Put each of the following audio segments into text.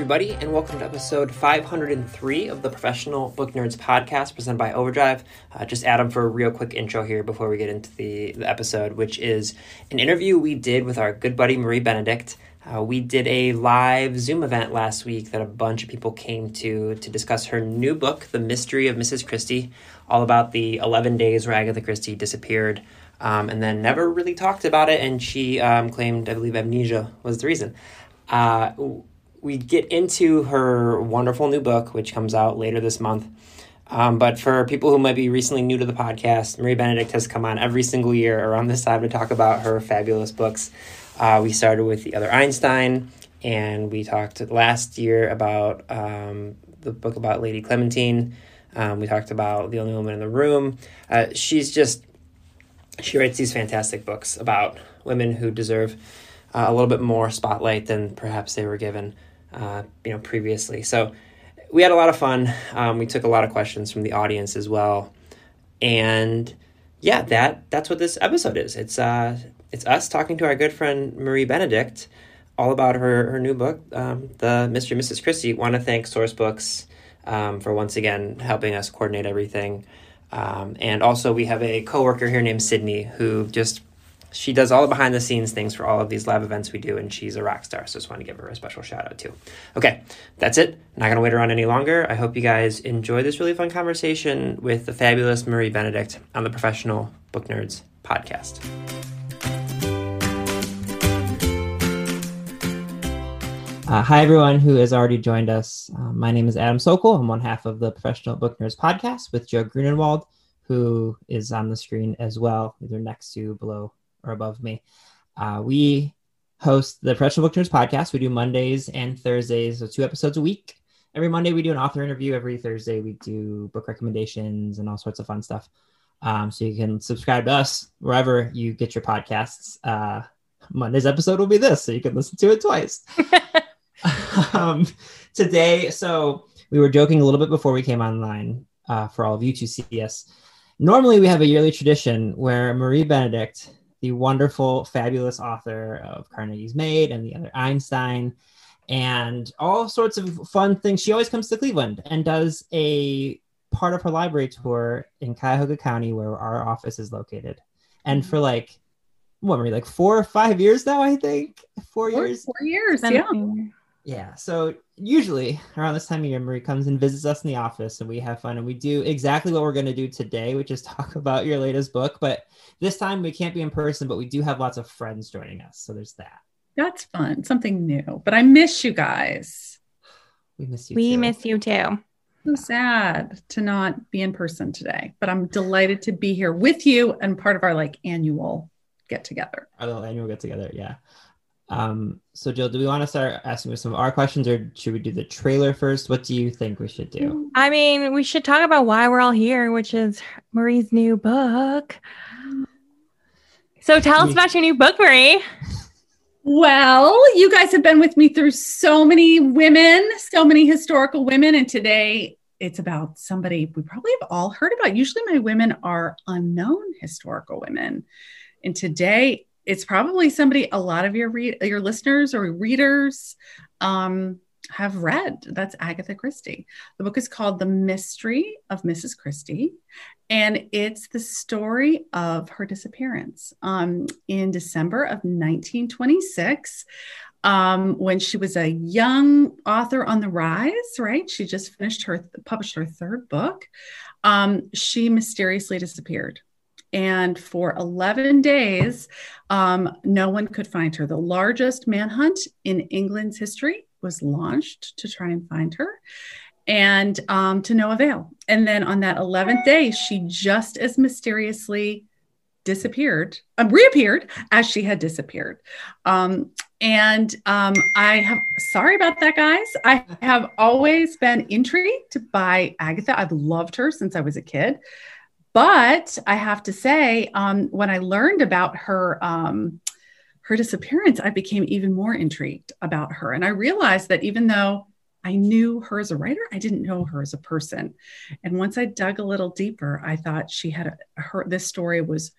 Everybody, and welcome to episode 503 of the Professional Book Nerds podcast presented by Overdrive. Uh, just Adam for a real quick intro here before we get into the, the episode, which is an interview we did with our good buddy Marie Benedict. Uh, we did a live Zoom event last week that a bunch of people came to to discuss her new book, The Mystery of Mrs. Christie, all about the 11 days where Agatha Christie disappeared um, and then never really talked about it. And she um, claimed, I believe, amnesia was the reason. Uh, we get into her wonderful new book, which comes out later this month. Um, but for people who might be recently new to the podcast, Marie Benedict has come on every single year around this time to talk about her fabulous books. Uh, we started with The Other Einstein, and we talked last year about um, the book about Lady Clementine. Um, we talked about The Only Woman in the Room. Uh, she's just, she writes these fantastic books about women who deserve uh, a little bit more spotlight than perhaps they were given uh, you know, previously. So we had a lot of fun. Um, we took a lot of questions from the audience as well, and yeah, that that's what this episode is. It's uh, it's us talking to our good friend Marie Benedict all about her her new book, um, The Mr. and Mrs. Christie. Want to thank Sourcebooks um, for once again helping us coordinate everything. Um, and also, we have a coworker here named Sydney who just she does all the behind the scenes things for all of these live events we do, and she's a rock star. So just want to give her a special shout out too. Okay, that's it. Not gonna wait around any longer. I hope you guys enjoy this really fun conversation with the fabulous Marie Benedict on the Professional Book Nerds podcast. Uh, hi, everyone who has already joined us. Uh, my name is Adam Sockel. I'm one half of the Professional Book Nerds podcast with Jill Grunenwald, who is on the screen as well, either next to, below, or above me. Uh, we host the Professional Book Nerds podcast. We do Mondays and Thursdays, so two episodes a week. Every Monday, we do an author interview. Every Thursday, we do book recommendations and all sorts of fun stuff. Um, so you can subscribe to us wherever you get your podcasts. Uh, Monday's episode will be this, so you can listen to it twice. um, today, so we were joking a little bit before we came online uh, for all of you to see us. Normally, we have a yearly tradition where Marie Benedict, the wonderful, fabulous author of Carnegie's Maid and the other Einstein, and all sorts of fun things, she always comes to Cleveland and does a part of her library tour in Cuyahoga County, where our office is located. And mm-hmm. for like, what, Marie, like four or five years now, I think? Four, Four, years? four years, yeah. Yeah. So usually around this time of year, Marie comes and visits us in the office and we have fun and we do exactly what we're going to do today, which is talk about your latest book. But this time we can't be in person, but we do have lots of friends joining us. So there's that. That's fun, something new. But I miss you guys. We miss you. We too. miss you too. So sad to not be in person today, but I'm delighted to be here with you and part of our like annual get together. our little annual get together. Yeah. Um, so Jill, do we want to start asking some of our questions or should we do the trailer first? What do you think we should do? I mean, we should talk about why we're all here, which is Marie's new book. So tell us about your new book, Marie. Well, you guys have been with me through so many women, so many historical women, and today it's about somebody we probably have all heard about. Usually, my women are unknown historical women, and today it's probably somebody a lot of your read your listeners or readers um, have read. That's Agatha Christie. The book is called The Mystery of Mrs. Christie, and it's the story of her disappearance um, in December of 1926 um, when she was a young author on the rise, right? She just finished her, published her third book. Um, she mysteriously disappeared. And for 11 days, um, no one could find her. The largest manhunt in England's history was launched to try and find her. and um, to no avail. And then on that 11th day, she just as mysteriously disappeared, um, reappeared as she had disappeared. Um, and um, I have, sorry about that, guys. I have always been intrigued by Agatha. I've loved her since I was a kid. But I have to say, um, when I learned about her, um, her disappearance, I became even more intrigued about her. And I realized that even though I knew her as a writer, I didn't know her as a person. And once I dug a little deeper, I thought she had a, her, this story was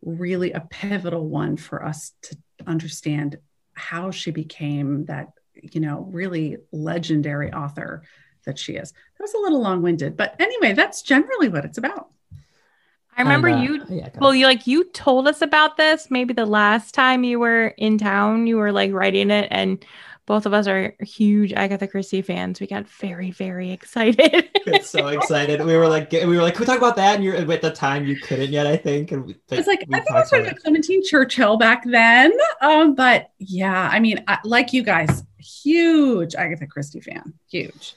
really a pivotal one for us to understand how she became that, you know, really legendary author that she is. That was a little long winded, but anyway, that's generally what it's about. I remember And, uh, you. yeah, Well, you like you told us about this maybe the last time you were in town. You were like writing it, and both of us are huge Agatha Christie fans. We got very, very excited. get so excited. We were like, we were like, can we talk about that? And you're at the time you couldn't yet, I think. And we, I was like, we I think I talked started about with Clementine Churchill back then. Um, but yeah, I mean, I, like you guys, huge Agatha Christie fan, huge.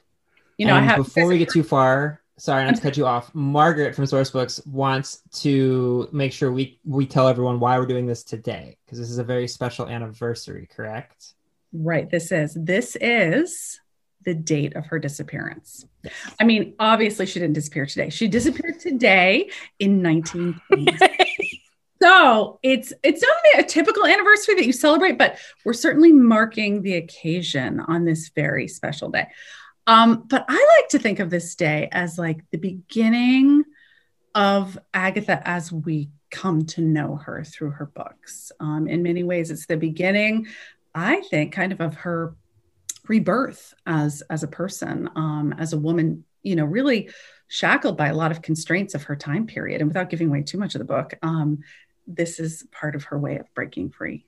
You know, I have before we get too far, sorry not to cut you off. Margaret from Sourcebooks wants to make sure we we tell everyone why we're doing this today because this is a very special anniversary, correct? right. This is this is the date of her disappearance. I mean, obviously, she didn't disappear today. She disappeared today in 1920. so it's it's not a typical anniversary that you celebrate, but we're certainly marking the occasion on this very special day. Um, but I like to think of this day as like the beginning of Agatha as we come to know her through her books. Um, in many ways, it's the beginning, I think, kind of of her rebirth as as a person, um, as a woman. You know, really shackled by a lot of constraints of her time period. And without giving away too much of the book, um, this is part of her way of breaking free.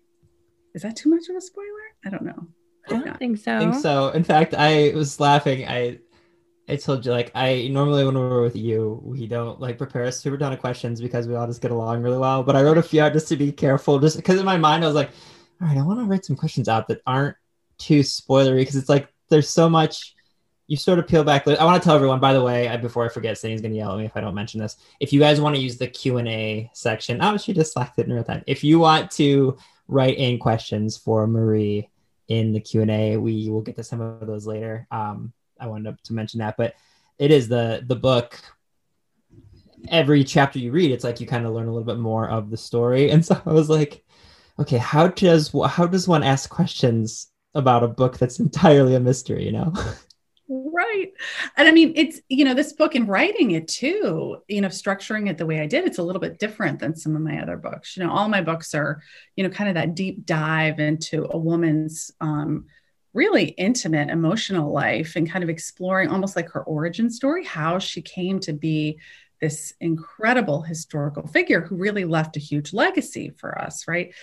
Is that too much of a spoiler? I don't know. I don't think so. I think so. In fact, I was laughing. I I told you like I normally when we're with you, we don't like prepare a super ton of questions because we all just get along really well. But I wrote a few out just to be careful, just because in my mind I was like, all right, I want to write some questions out that aren't too spoilery because it's like there's so much. You sort of peel back. I want to tell everyone, by the way, I, before I forget, Cindy's gonna yell at me if I don't mention this. If you guys want to use the Q and A section, oh, she just slacked it in real time. If you want to write in questions for Marie in the q&a we will get to some of those later. Um, i wanted to mention that but it is the the book every chapter you read it's like you kind of learn a little bit more of the story. And so i was like okay how does how does one ask questions about a book that's entirely a mystery you know Right. And I mean, it's, you know, this book and writing it too, you know, structuring it the way I did, it's a little bit different than some of my other books. You know, all my books are, you know, kind of that deep dive into a woman's um, really intimate emotional life and kind of exploring almost like her origin story, how she came to be this incredible historical figure who really left a huge legacy for us, right?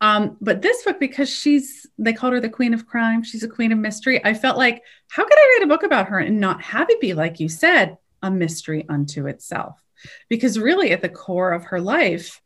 Um, but this book, because she's, they called her the queen of crime, she's a queen of mystery. I felt like, how could I write a book about her and not have it be, like you said, a mystery unto itself? Because really, at the core of her life,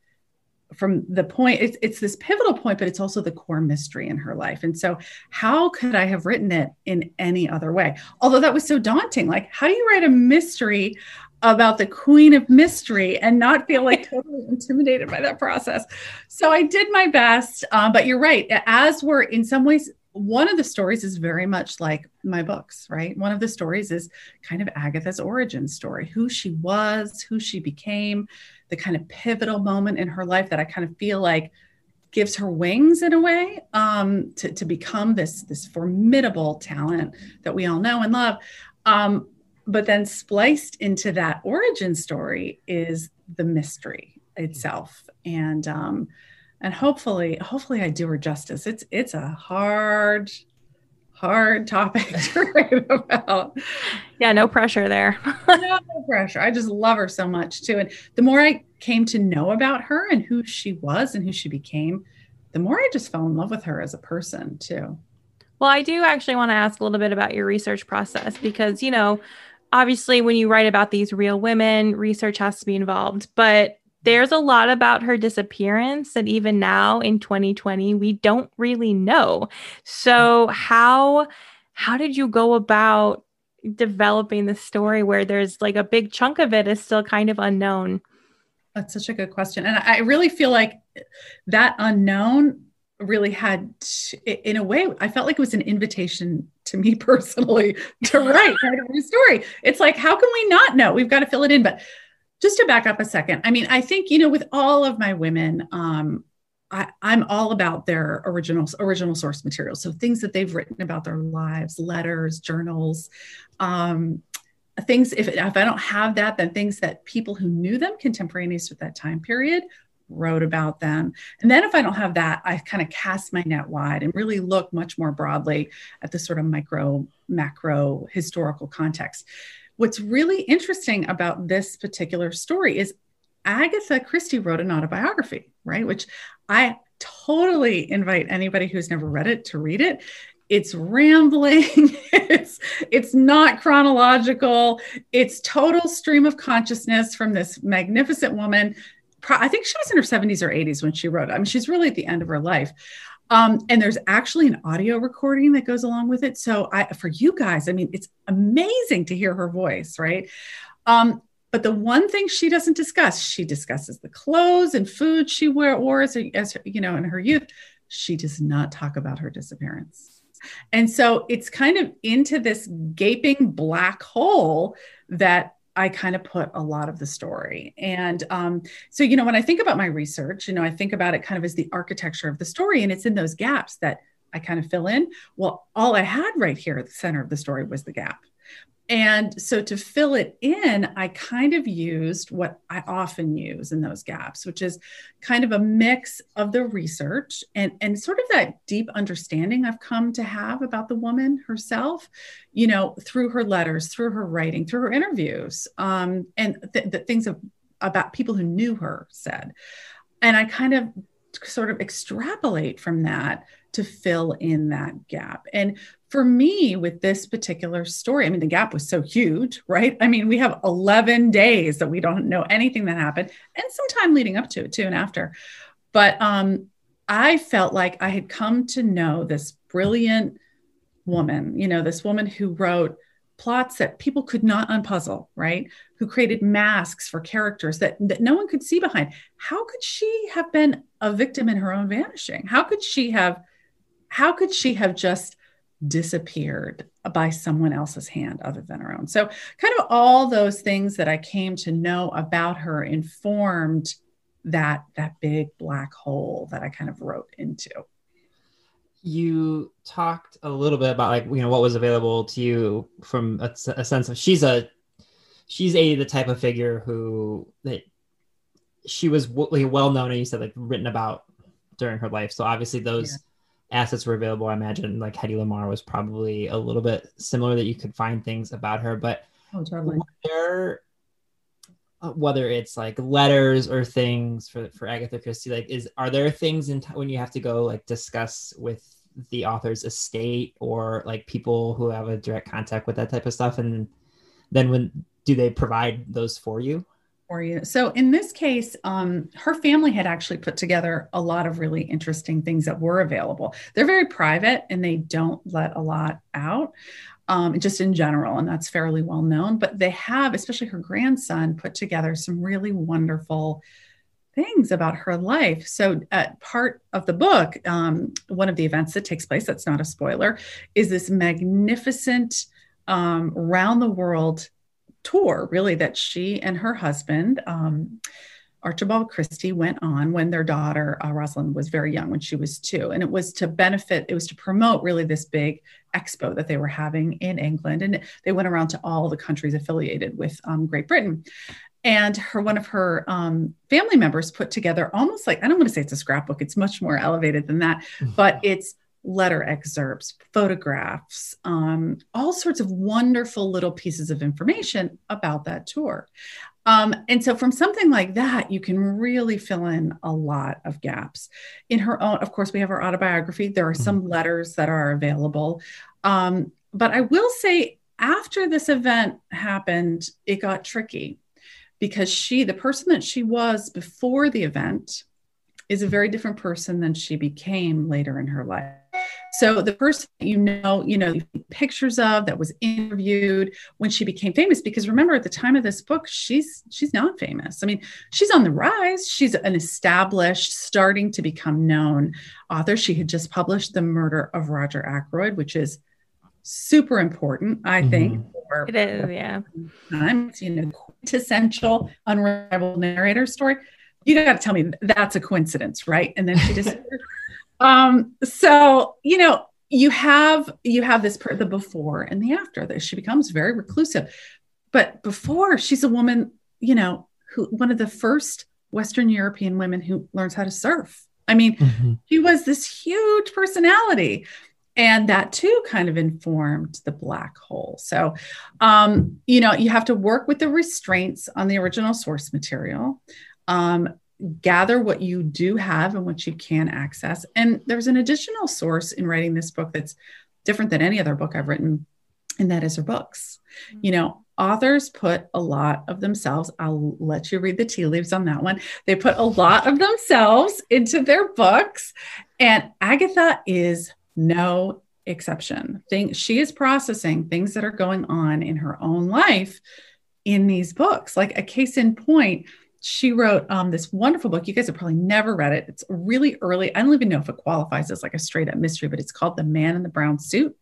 from the point, it's, it's this pivotal point, but it's also the core mystery in her life. And so, how could I have written it in any other way? Although that was so daunting. Like, how do you write a mystery about the queen of mystery and not feel like totally intimidated by that process. So I did my best, uh, but you're right. As we're in some ways, one of the stories is very much like my books, right? One of the stories is kind of Agatha's origin story, who she was, who she became, the kind of pivotal moment in her life that I kind of feel like gives her wings in a way um, to, to become this, this formidable talent that we all know and love. Um, but then spliced into that origin story is the mystery itself. And um and hopefully hopefully i do her justice. It's it's a hard hard topic to write about. Yeah, no pressure there. no pressure. I just love her so much too. And the more i came to know about her and who she was and who she became the more i just fell in love with her as a person too. Well, I do actually want to ask a little bit about your research process because, you know, obviously when you write about these real women, research has to be involved, but there's a lot about her disappearance that even now in 2020 we don't really know. So, how how did you go about developing the story where there's like a big chunk of it is still kind of unknown? That's such a good question. And I really feel like that unknown really had in a way i felt like it was an invitation to me personally to write a new story. It's like how can we not know? We've got to fill it in. But just to back up a second i mean i think you know with all of my women um I, i'm all about their original original source material. So things that they've written about their lives letters journals um things if, if i don't have that then things that people who knew them contemporaneous with that time period wrote about them. And then if I don't have that, I kind of cast my net wide and really look much more broadly at the sort of micro, macro historical context. What's really interesting about this particular story is Agatha Christie wrote an autobiography, right? Which I totally invite anybody who's never read it to read it. It's rambling. it's it's not chronological. It's total stream of consciousness from this magnificent woman I think she was in her 70s or 80s when she wrote it. I mean, she's really at the end of her life. Um, and there's actually an audio recording that goes along with it. So I, for you guys, I mean, it's amazing to hear her voice, right? Um, but the one thing she doesn't discuss, she discusses the clothes and food she wear, wore as, as you know in her youth. She does not talk about her disappearance. And so it's kind of into this gaping black hole that I kind of put a lot of the story. And um, so, you know, when I think about my research, you know, I think about it kind of as the architecture of the story, and it's in those gaps that I kind of fill in. Well, all I had right here at the center of the story was the gap. And so to fill it in, I kind of used what I often use in those gaps, which is kind of a mix of the research and, and sort of that deep understanding I've come to have about the woman herself, you know, through her letters, through her writing, through her interviews, um, and the things of, about people who knew her said. And I kind of sort of extrapolate from that to fill in that gap. And for me with this particular story, I mean, the gap was so huge, right? I mean, we have 11 days that we don't know anything that happened and some time leading up to it too and after. But um, I felt like I had come to know this brilliant woman, you know, this woman who wrote plots that people could not unpuzzle, right? Who created masks for characters that, that no one could see behind. How could she have been a victim in her own vanishing? How could she have, how could she have just disappeared by someone else's hand other than her own. So, kind of all those things that I came to know about her informed that that big black hole that I kind of wrote into. You talked a little bit about like you know what was available to you from a, a sense of she's a she's a the type of figure who that she was w- well known and you said like written about during her life. So obviously those yeah assets were available, I imagine like Hedy Lamarr was probably a little bit similar that you could find things about her. But oh, totally. there, uh, whether it's like letters or things for for Agatha Christie, like is are there things in t- when you have to go like discuss with the author's estate or like people who have a direct contact with that type of stuff, and then when do they provide those for you? For you. So in this case, um, her family had actually put together a lot of really interesting things that were available. They're very private and they don't let a lot out. Um, just in general, and that's fairly well known. But they have, especially her grandson, put together some really wonderful things about her life. So, uh, part of the book, um, one of the events that takes place, that's not a spoiler, is this magnificent um, round the world tour, really, that she and her husband, um, Archibald Christie, went on when their daughter, uh, Rosalind, was very young, when she was two. And it was to benefit, it was to promote really this big expo that they were having in England. And they went around to all the countries affiliated with um, Great Britain and her one of her um, family members put together almost like i don't want to say it's a scrapbook it's much more elevated than that but it's letter excerpts, photographs, um, all sorts of wonderful little pieces of information about that tour. Um, and so, from something like that, you can really fill in a lot of gaps. In her own, of course, we have her autobiography. There are some mm-hmm. letters that are available. Um, but I will say, after this event happened, it got tricky because she, the person that she was before the event, is a very different person than she became later in her life. So the person you know, you know, pictures of that was interviewed when she became famous. Because remember, at the time of this book, she's she's not famous. I mean, she's on the rise. She's an established, starting to become known author. She had just published The Murder of Roger Ackroyd, which is super important, I mm-hmm. think. For, it is, yeah. Times, you know, quintessential, unrivaled narrator story. You got to tell me that's a coincidence, right? And then she just. um. So you know, you have you have this per, the before and the after. That she becomes very reclusive, but before she's a woman, you know, who one of the first Western European women who learns how to surf. I mean, mm-hmm. she was this huge personality and that too kind of informed the black hole so um, you know you have to work with the restraints on the original source material um, gather what you do have and what you can access and there's an additional source in writing this book that's different than any other book i've written and that is her books mm-hmm. you know authors put a lot of themselves i'll let you read the tea leaves on that one they put a lot of themselves into their books and agatha is no exception. Thing she is processing things that are going on in her own life in these books. Like a case in point, she wrote um, this wonderful book. You guys have probably never read it. It's really early. I don't even know if it qualifies as like a straight up mystery, but it's called The Man in the Brown Suit.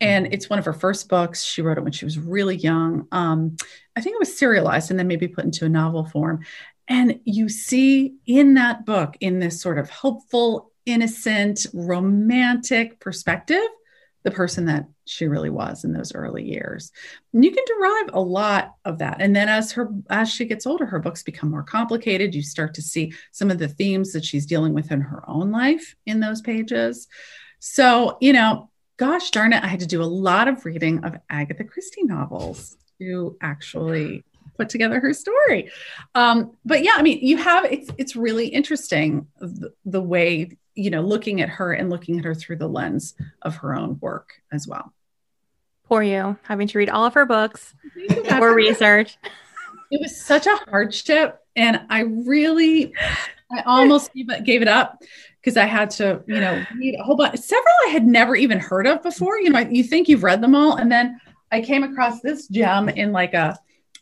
And it's one of her first books. She wrote it when she was really young. Um, I think it was serialized and then maybe put into a novel form. And you see in that book, in this sort of hopeful, innocent, romantic perspective the person that she really was in those early years. And you can derive a lot of that. And then as her as she gets older, her books become more complicated. You start to see some of the themes that she's dealing with in her own life in those pages. So, you know, gosh darn it, I had to do a lot of reading of Agatha Christie novels to actually put together her story. Um, but yeah, I mean, you have it's it's really interesting the, the way you know looking at her and looking at her through the lens of her own work as well. Poor you, having to read all of her books for research. It was such a hardship, and I really, I almost gave it up because I had to, you know, read a whole bunch. Several I had never even heard of before. You know, you think you've read them all, and then I came across this gem in like a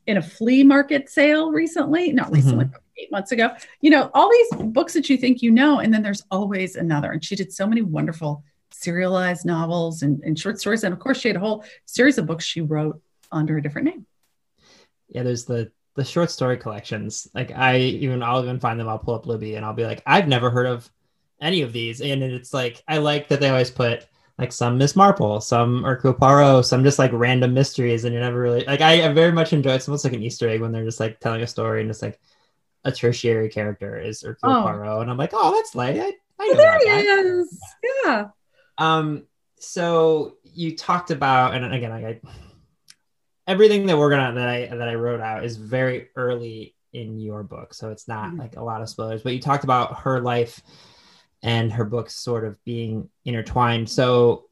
in a flea market sale recently, not recently, mm-hmm. eight months ago. You know, all these books that you think you know, and then there's always another. And she did so many wonderful serialized novels and, and short stories. And of course, she had a whole series of books she wrote under a different name. Yeah, there's the the short story collections. Like I even I'll even find them. I'll pull up Libby and I'll be like, I've never heard of any of these. And it's like I like that they always put like some Miss Marple, some Hercule Poirot, some just like random mysteries, and you're never really like I, I very much enjoy. It's almost like an Easter egg when they're just like telling a story and it's like a tertiary character is Hercule oh. Poirot, and I'm like, oh, that's like I, I know there he is. Yeah. Um. So you talked about, and again, I, I everything that we're gonna that I that I wrote out is very early in your book, so it's not mm-hmm. like a lot of spoilers. But you talked about her life and her books sort of being intertwined. So,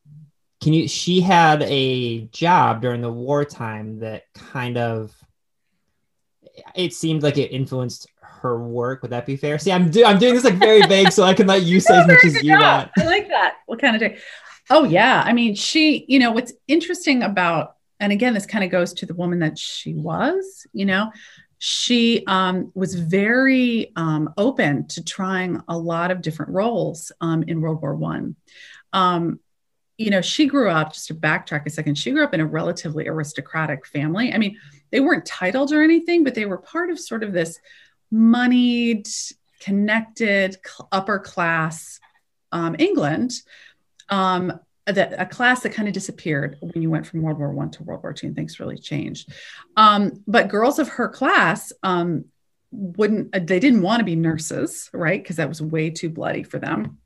can you? She had a job during the wartime that kind of it seemed like it influenced her work. Would that be fair? See, I'm do- I'm doing this like very vague, so I can let you say as much as you want. I like that. What kind of day? Oh yeah, I mean, she. You know, what's interesting about, and again, this kind of goes to the woman that she was. You know, she um, was very um, open to trying a lot of different roles um, in World War One. Um, you know, she grew up. Just to backtrack a second, she grew up in a relatively aristocratic family. I mean, they weren't titled or anything, but they were part of sort of this moneyed, connected, upper class um, England. Um, that a class that kind of disappeared when you went from World War One to World War Two, and things really changed. Um, but girls of her class um, wouldn't; uh, they didn't want to be nurses, right? Because that was way too bloody for them.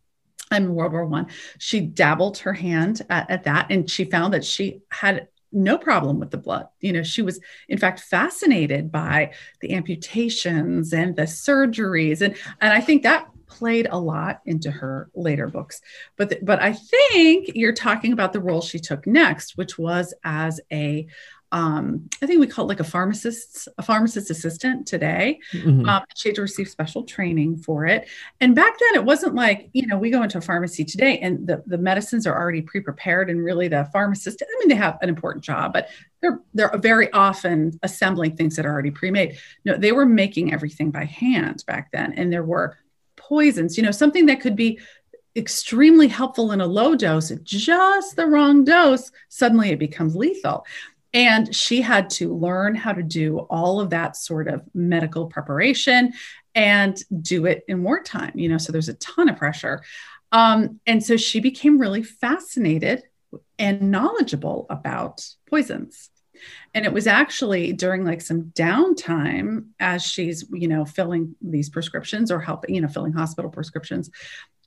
In World War One, she dabbled her hand at, at that, and she found that she had no problem with the blood. You know, she was in fact fascinated by the amputations and the surgeries, and and I think that played a lot into her later books. But the, but I think you're talking about the role she took next, which was as a um, I think we call it like a pharmacist, a pharmacist assistant today. Mhm. Um, she had to receive special training for it. And back then, it wasn't like, you know, we go into a pharmacy today and the, the medicines are already pre prepared. And really, the pharmacist, I mean, they have an important job, but they're, they're very often assembling things that are already pre made. No, they were making everything by hand back then. And there were poisons, you know, something that could be extremely helpful in a low dose, just the wrong dose, suddenly it becomes lethal. And she had to learn how to do all of that sort of medical preparation and do it in wartime, you know, so there's a ton of pressure. Um, and so she became really fascinated and knowledgeable about poisons. And it was actually during like some downtime as she's, you know, filling these prescriptions or helping, you know, filling hospital prescriptions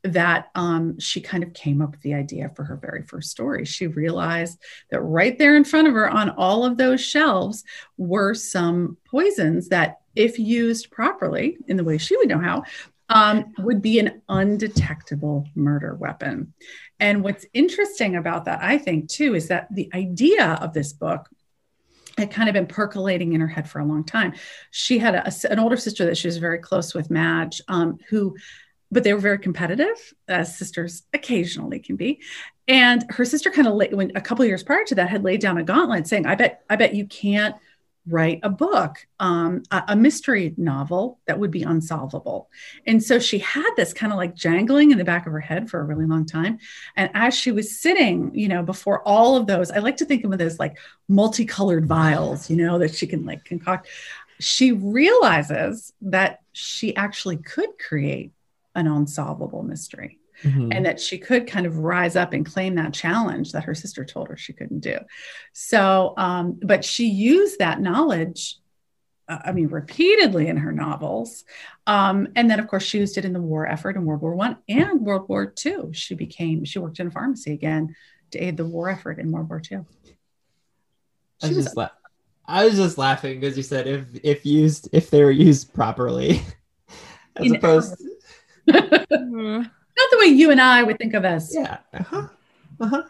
that um, she kind of came up with the idea for her very first story. She realized that right there in front of her on all of those shelves were some poisons that, if used properly in the way she would know how, um, would be an undetectable murder weapon. And what's interesting about that, I think, too, is that the idea of this book had kind of been percolating in her head for a long time. She had a, an older sister that she was very close with, Madge, um, who but they were very competitive, as sisters occasionally can be. And her sister kind of when a couple years prior to that had laid down a gauntlet saying, I bet, I bet you can't write a book, um, a, a mystery novel that would be unsolvable. And so she had this kind of like jangling in the back of her head for a really long time. And as she was sitting, you know, before all of those, I like to think of them as like multicolored vials, you know, that she can like concoct. She realizes that she actually could create an unsolvable mystery Mhm. and that she could kind of rise up and claim that challenge that her sister told her she couldn't do. So, um, but she used that knowledge, uh, I mean, repeatedly in her novels. Um, and then, of course, she used it in the war effort in World War One and World War Two. She became, she worked in a pharmacy again to aid the war effort in World War Two. I was was- just la- I was just laughing because you said if if used if they were used properly, as opposed Mhm. Not the way you and I would think of as. yeah. Uh-huh. Uh-huh.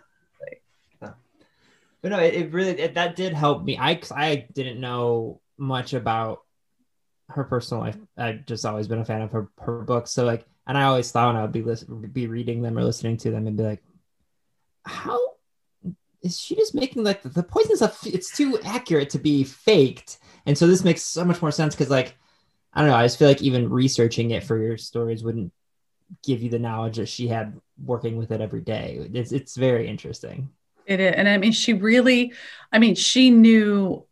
But no it, it really it, that did help me. I i didn't know much about her personal life. I've just always been a fan of her her books. So like and i always thought when i would be listen, be reading them or listening to them and be like how is she just making like the poison stuff it's too accurate to be faked. And so this makes so much more sense because like i don't know i just feel like even researching it for your stories wouldn't give you the knowledge that she had working with it every day it's, it's very interesting It is. And I mean, she really, I mean, she knew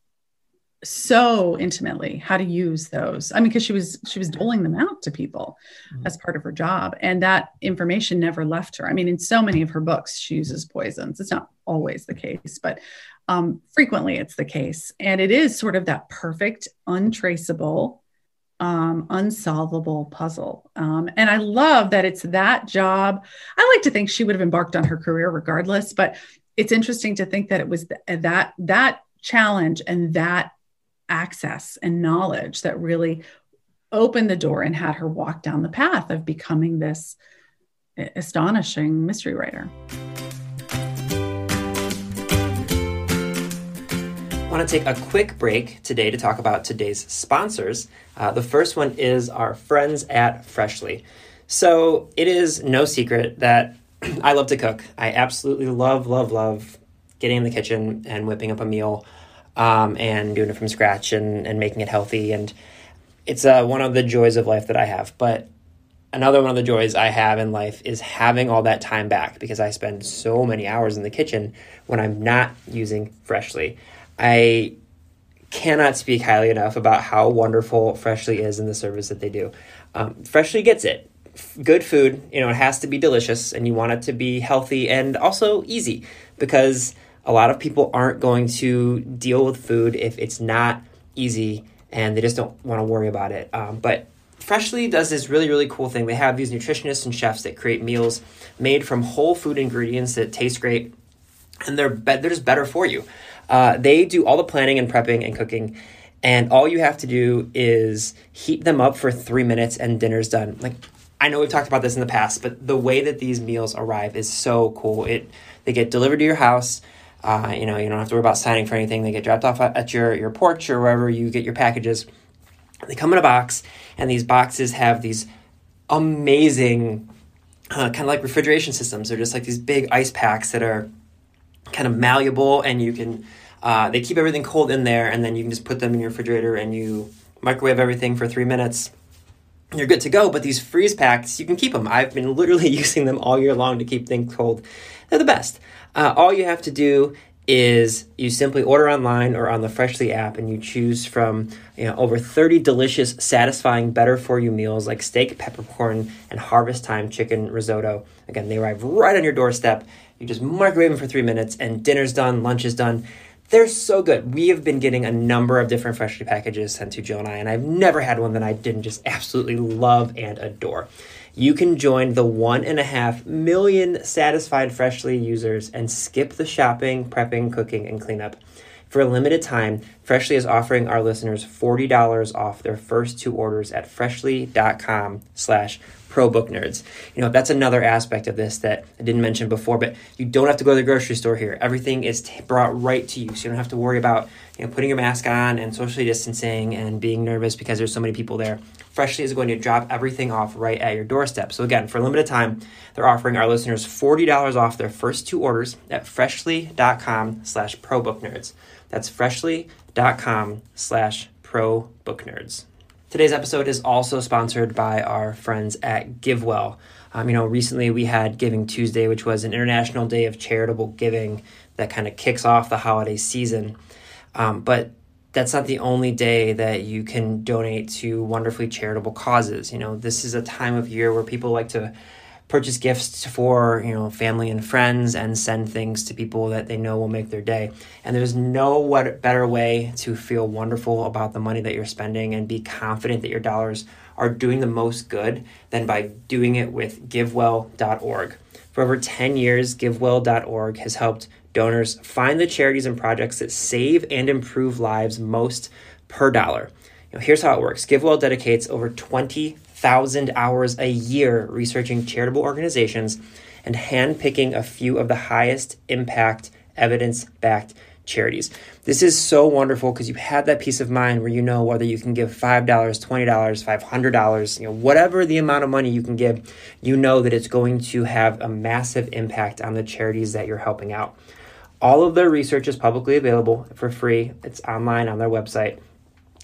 so intimately how to use those. I mean, because she was she was doling them out to people Mhm. as part of her job. And that information never left her. I mean, in so many of her books, she uses poisons. It's not always the case, but um, frequently it's the case. And it is sort of that perfect, untraceable, um, unsolvable puzzle. Um, and I love that it's that job. I like to think she would have embarked on her career regardless, but it's interesting to think that it was th- that that challenge and that access and knowledge that really opened the door and had her walk down the path of becoming this astonishing mystery writer. Want to take a quick break today to talk about today's sponsors. Uh, the first one is our friends at Freshly. So it is no secret that I love to cook. I absolutely love, love, love getting in the kitchen and whipping up a meal um, and doing it from scratch and, and making it healthy. And it's uh, one of the joys of life that I have. But another one of the joys I have in life is having all that time back because I spend so many hours in the kitchen when I'm not using Freshly. I cannot speak highly enough about how wonderful Freshly is in the service that they do. Um, Freshly gets it. F- Good food, you know, it has to be delicious and you want it to be healthy and also easy because a lot of people aren't going to deal with food if it's not easy and they just don't want to worry about it. Um, but Freshly does this really, really cool thing. They have these nutritionists and chefs that create meals made from whole food ingredients that taste great and they're, be- they're just better for you. Uh, they do all the planning and prepping and cooking, and all you have to do is heat them up for three minutes, and dinner's done. Like I know we've talked about this in the past, but the way that these meals arrive is so cool. It they get delivered to your house. Uh, you know, you don't have to worry about signing for anything. They get dropped off at your, your porch or wherever you get your packages. They come in a box, and these boxes have these amazing uh, kind of like refrigeration systems. They're just like these big ice packs that are kind of malleable, and you can uh, they keep everything cold in there, and then you can just put them in your refrigerator and you microwave everything for three minutes. You're good to go. But these freeze packs, you can keep them. I've been literally using them all year long to keep things cold. They're the best. Uh, all you have to do is you simply order online or on the Freshly app and you choose from you know over 30 delicious, satisfying, better for you meals like steak, peppercorn, and harvest time chicken risotto. Again, they arrive right on your doorstep. You just microwave them for three minutes and dinner's done, lunch is done. They're so good. We have been getting a number of different Freshly packages sent to Jill and I, and I've never had one that I didn't just absolutely love and adore you can join the one and a half million satisfied Freshly users and skip the shopping, prepping, cooking, and cleanup. For a limited time, Freshly is offering our listeners $40 off their first two orders at freshly.com slash pro book nerds. You know, that's another aspect of this that I didn't mention before, but you don't have to go to the grocery store here. Everything is t- brought right to you. So you don't have to worry about, you know, putting your mask on and socially distancing and being nervous because there's so many people there. Freshly is going to drop everything off right at your doorstep. So again, for a limited time, they're offering our listeners $40 off their first two orders at freshly.com slash pro book nerds. That's freshly.com slash probooknerds. Today's episode is also sponsored by our friends at GiveWell. Um, you know, recently we had Giving Tuesday, which was an international day of charitable giving that kind of kicks off the holiday season. Um, but that's not the only day that you can donate to wonderfully charitable causes. You know, this is a time of year where people like to purchase gifts for, you know, family and friends and send things to people that they know will make their day. And there's no what better way to feel wonderful about the money that you're spending and be confident that your dollars are doing the most good than by doing it with givewell.org. For over 10 years, givewell.org has helped donors find the charities and projects that save and improve lives most per dollar. You know, here's how it works GiveWell dedicates over 20,000 hours a year researching charitable organizations and handpicking a few of the highest impact, evidence backed charities. This is so wonderful because you have that peace of mind where you know whether you can give $5, $20, $500, you know, whatever the amount of money you can give, you know that it's going to have a massive impact on the charities that you're helping out. All of their research is publicly available for free. It's online on their website.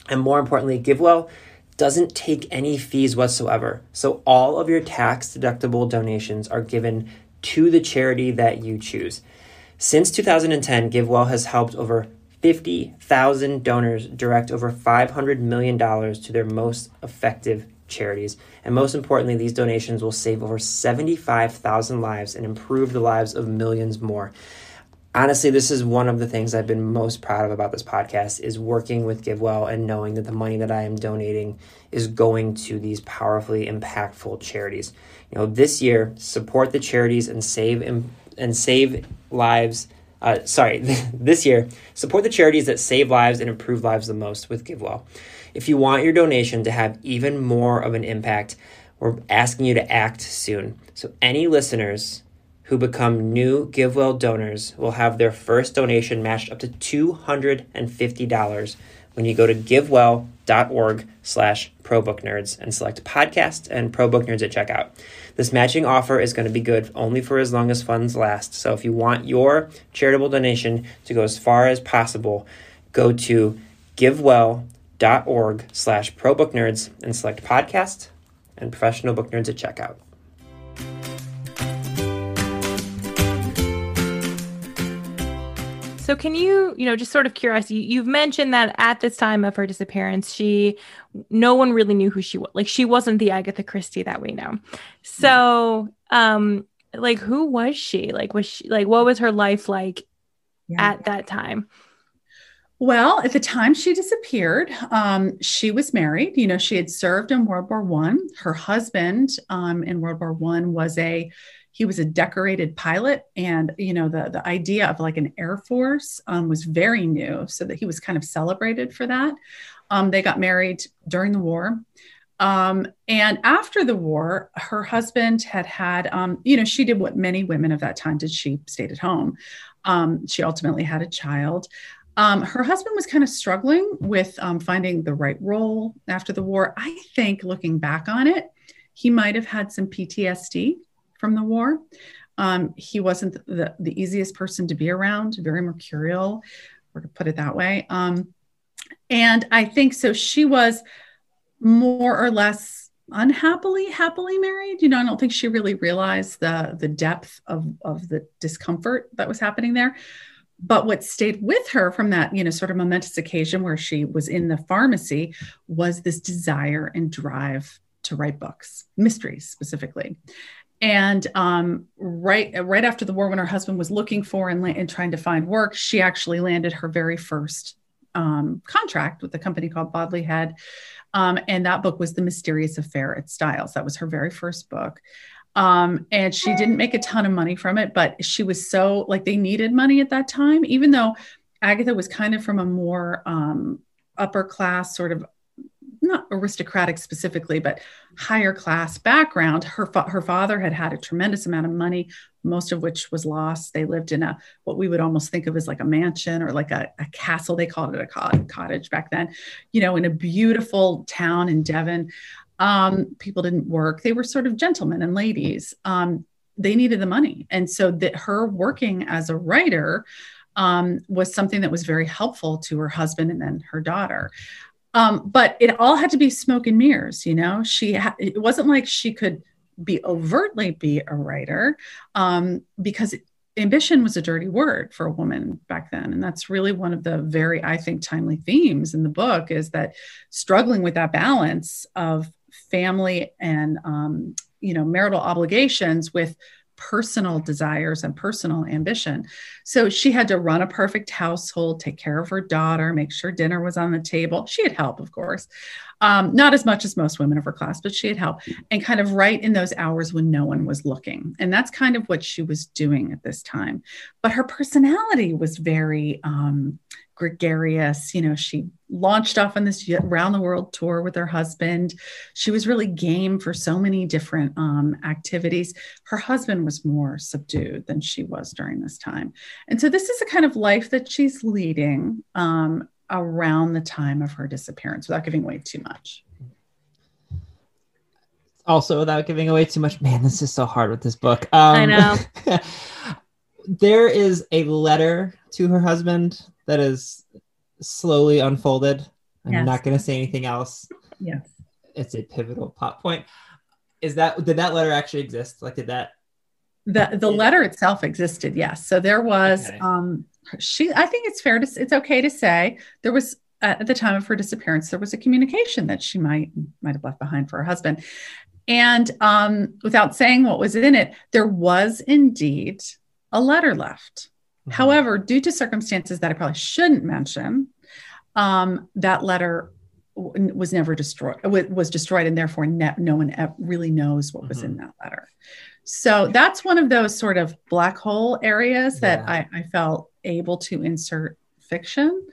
And more importantly, GiveWell doesn't take any fees whatsoever. So all of your tax deductible donations are given to the charity that you choose. Since 2010, GiveWell has helped over 50,000 donors direct over $500 million to their most effective charities. And most importantly, these donations will save over 75,000 lives and improve the lives of millions more honestly this is one of the things i've been most proud of about this podcast is working with givewell and knowing that the money that i am donating is going to these powerfully impactful charities. You know this year support the charities and save and save lives uh, sorry this year support the charities that save lives and improve lives the most with givewell. If you want your donation to have even more of an impact we're asking you to act soon. So any listeners who become new GiveWell donors will have their first donation matched up to $250 when you go to givewell.org slash probooknerds and select podcast and probooknerds at checkout. This matching offer is going to be good only for as long as funds last. So if you want your charitable donation to go as far as possible, go to givewell.org slash probooknerds and select podcast and professional book nerds at checkout. So can you, you know, just sort of curious, you, have mentioned that at this time of her disappearance, she, no one really knew who she was. Like she wasn't the Agatha Christie that we know. So, um, like who was she? Like was she like what was her life like yeah. at that time? Well, at the time she disappeared, um, she was married. You know, she had served in World War One. Her husband um, in World War One was a he was a decorated pilot and you know the the idea of like an air force um, was very new so that he was kind of celebrated for that. Um, they got married during the war. Um, and after the war her husband had had um, you know she did what many women of that time did. She stayed at home. Um, she ultimately had a child. Um, her husband was kind of struggling with um, finding the right role after the war. I think looking back on it, he might have had some PTSD from the war. Um, he wasn't the, the easiest person to be around, very mercurial, or to put it that way. Um, and I think so. She was more or less unhappily happily married. You know, I don't think she really realized the the depth of of the discomfort that was happening there. But what stayed with her from that, you know, sort of momentous occasion where she was in the pharmacy was this desire and drive to write books, mysteries specifically. And um, right right after the war, when her husband was looking for and, and trying to find work, she actually landed her very first um, contract with a company called Bodley Head. Um, and that book was The Mysterious Affair at Styles. That was her very first book. Um, and she didn't make a ton of money from it, but she was so like they needed money at that time, even though Agatha was kind of from a more um, upper class sort of not aristocratic specifically, but higher class background. Her fa- her father had had a tremendous amount of money, most of which was lost. They lived in a what we would almost think of as like a mansion or like a, a castle. They called it a cottage back then, you know, in a beautiful town in Devon. Um, people didn't work; they were sort of gentlemen and ladies. Um, they needed the money, and so that her working as a writer. Um, was something that was very helpful to her husband and then her daughter. Um, but it all had to be smoke and mirrors, you know. She ha- it wasn't like she could be overtly be a writer um, because ambition was a dirty word for a woman back then and that's really one of the very i think timely themes in the book is that struggling with that balance of family and um, you know marital obligations with personal desires and personal ambition. So she had to run a perfect household, take care of her daughter, make sure dinner was on the table. She had help, of course, um, not as much as most women of her class, but she had help and kind of right in those hours when no one was looking. And that's kind of what she was doing at this time. But her personality was very um, gregarious. You know, she launched off on this round the world tour with her husband. She was really game for so many different um, activities. Her husband was more subdued than she was during this time. And so, this is a kind of life that she's leading um, around the time of her disappearance without giving away too much. Also, without giving away too much, man, this is so hard with this book. Um, I know. there is a letter to her husband that is slowly unfolded. I'm yes. not going to say anything else. Yes. It's a pivotal plot point. Is that did that letter actually exist? Like did that the the letter itself existed, yes. So there was okay. um she I think it's fair to it's okay to say there was at the time of her disappearance there was a communication that she might might have left behind for her husband. And um without saying what was in it, there was indeed a letter left. Mm-hmm. However, due to circumstances that I probably shouldn't mention, um, that letter w- was never destroyed, w- was destroyed, and therefore ne- no one really knows what was mm-hmm. in that letter. So that's one of those sort of black hole areas that yeah. I, I felt able to insert fiction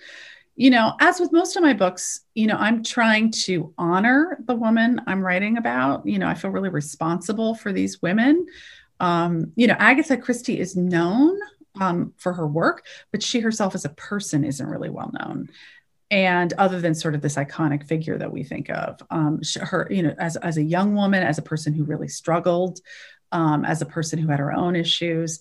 you know, as with most of my books, you know, I'm trying to honor the woman I'm writing about. You know, I feel really responsible for these women. Um, you know, Agatha Christie is known um, for her work, but she herself as a person isn't really well known. And other than sort of this iconic figure that we think of, um, her, you know, as, as a young woman, as a person who really struggled, um, as a person who had her own issues,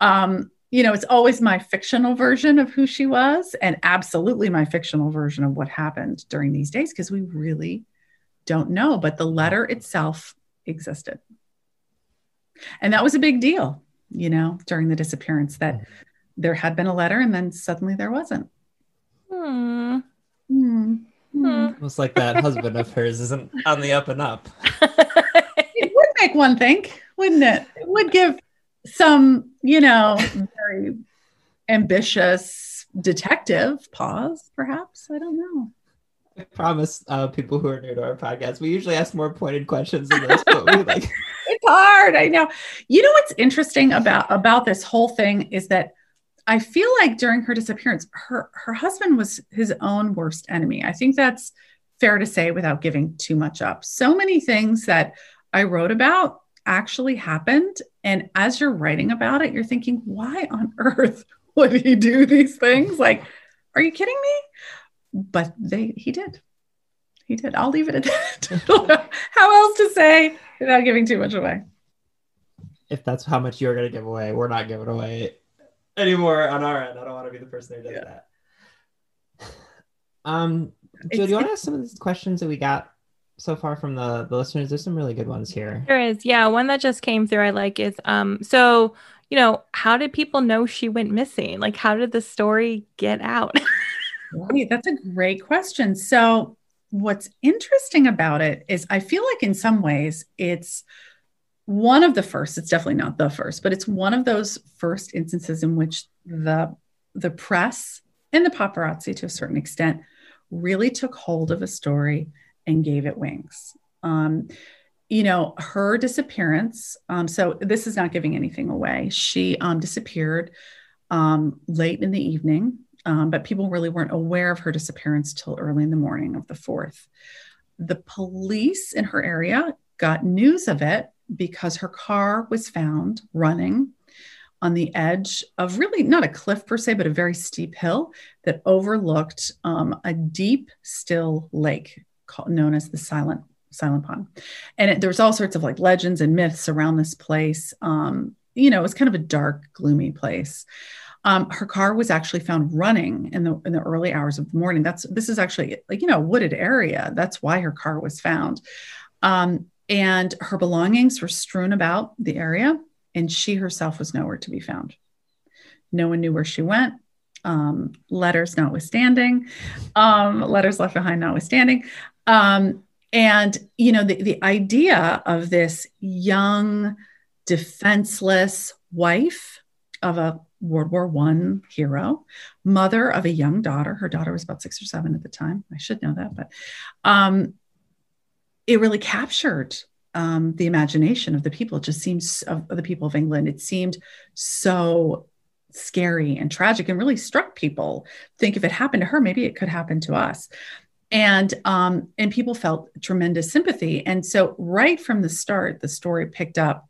um, you know, it's always my fictional version of who she was, and absolutely my fictional version of what happened during these days because we really don't know. But the letter itself existed. And that was a big deal you know, during the disappearance that mm. there had been a letter and then suddenly there wasn't. Hmm. Hmm. Hmm. Almost like that husband of hers isn't on the up and up. it would make one think, wouldn't it? It would give some, you know, very ambitious detective pause, perhaps. I don't know. I promise uh, people who are new to our podcast, we usually ask more pointed questions than this, but we like it's hard. I know. You know what's interesting about about this whole thing is that I feel like during her disappearance, her her husband was his own worst enemy. I think that's fair to say without giving too much up. So many things that I wrote about actually happened and as you're writing about it, you're thinking, why on earth would he do these things? Like, are you kidding me? But they he did. He did. I'll leave it at that. How else to say without giving too much away? If that's how much you're gonna give away, we're not giving away anymore on our end. I don't want to be the person who does Yeah. that. Um, Jill, do you want to ask some of these questions that we got so far from the the listeners? There's some really good ones here. There is, yeah. One that just came through I like is um so you know, how did people know she went missing? Like how did the story get out? Right, that's a great question. So, what's interesting about it is I feel like in some ways it's one of the first, it's definitely not the first, but it's one of those first instances in which the the press and the paparazzi to a certain extent really took hold of a story and gave it wings. Um, you know, her disappearance. Um, so this is not giving anything away. She um, disappeared um, late in the evening um, but people really weren't aware of her disappearance till early in the morning of the 4th. The police in her area got news of it because her car was found running on the edge of really not a cliff per se, but a very steep hill that overlooked um, a deep, still lake called, known as the Silent Silent Pond. And it, there was all sorts of like legends and myths around this place. Um, you know, it was kind of a dark, gloomy place. Um, her car was actually found running in the in the early hours of the morning. That's this is actually like you know wooded area. That's why her car was found, um, and her belongings were strewn about the area, and she herself was nowhere to be found. No one knew where she went. Um, letters notwithstanding, um, letters left behind notwithstanding, um, and you know the the idea of this young, defenseless wife of a World War One hero, mother of a young daughter. Her daughter was about six or seven at the time. I should know that, but um, it really captured um, the imagination of the people. It just seems of, of the people of England. It seemed so scary and tragic, and really struck people. Think if it happened to her, maybe it could happen to us. And um, and people felt tremendous sympathy. And so right from the start, the story picked up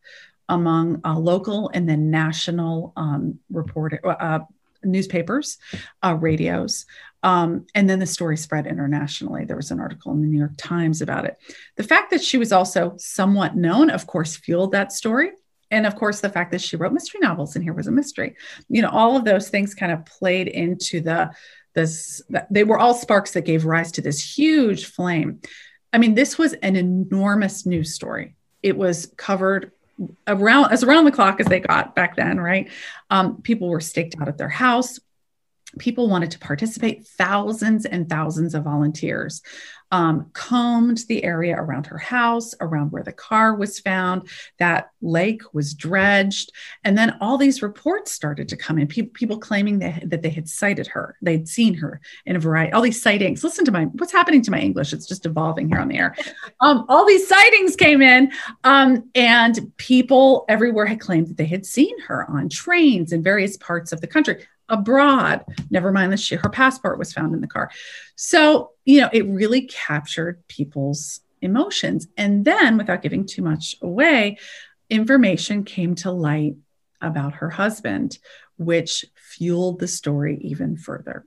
among uh, local and then national um, reporter uh, newspapers, uh, radios, um, and then the story spread internationally. There was an article in the New York Times about it. The fact that she was also somewhat known, of course, fueled that story. And of course, the fact that she wrote mystery novels and here was a mystery. You know, all of those things kind of played into the this. They were all sparks that gave rise to this huge flame. I mean, this was an enormous news story. It was covered around as around the clock as they got back then, right? Um, people were staked out at their house. People wanted to participate, thousands and thousands of volunteers um, combed the area around her house, around where the car was found. That lake was dredged. And then all these reports started to come in, people, claiming that, that they had sighted her, they'd seen her in a variety, all these sightings. Listen to my, what's happening to my English? It's just evolving here on the air. Um, all these sightings came in, um, and people everywhere had claimed that they had seen her on trains in various parts of the country abroad. Never mind that she her passport was found in the car. So, you know, it really captured people's emotions. And then, without giving too much away, information came to light about her husband, which fueled the story even further.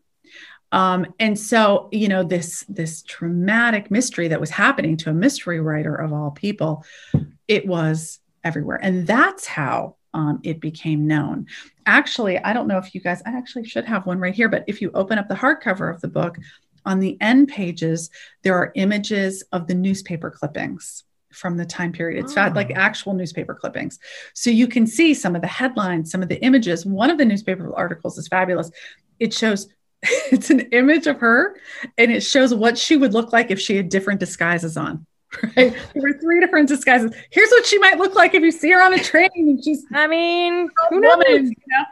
Um, and so, you know, this this traumatic mystery that was happening to a mystery writer of all people, it was everywhere, and that's how um, it became known. Actually, I don't know if you guys, I actually should have one right here, but if you open up the hardcover of the book, on the end pages, there are images of the newspaper clippings from the time period. It's oh. like actual newspaper clippings. So you can see some of the headlines, some of the images. One of the newspaper articles is fabulous. It shows it's an image of her and it shows what she would look like if she had different disguises on. Right. There were three different disguises. Here's what she might look like if you see her on a train and she's I mean, who knows? Woman, you know?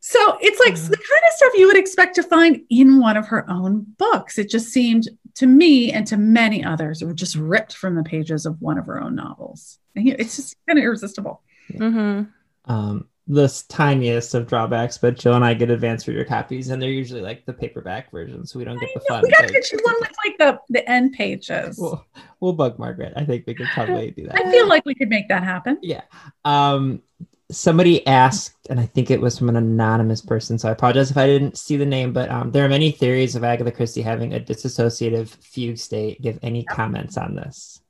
So it's like the kind of stuff you would expect to find in one of her own books. It just seemed to me and to many others it was just ripped from the pages of one of her own novels. And it's just kind of irresistible. Mm-hmm. Um, the tiniest of drawbacks, but Jill and I get advanced reader copies, and they're usually like the paperback version, so we don't get the fun. We got to get you one with like the the end pages. We'll, we'll bug Margaret. I think we could probably do that. I feel like we could make that happen. Yeah. Um, somebody asked, and I think it was from an anonymous person, so I apologize if I didn't see the name, but um, there are many theories of Agatha Christie having a dissociative fugue state. Give any comments on this?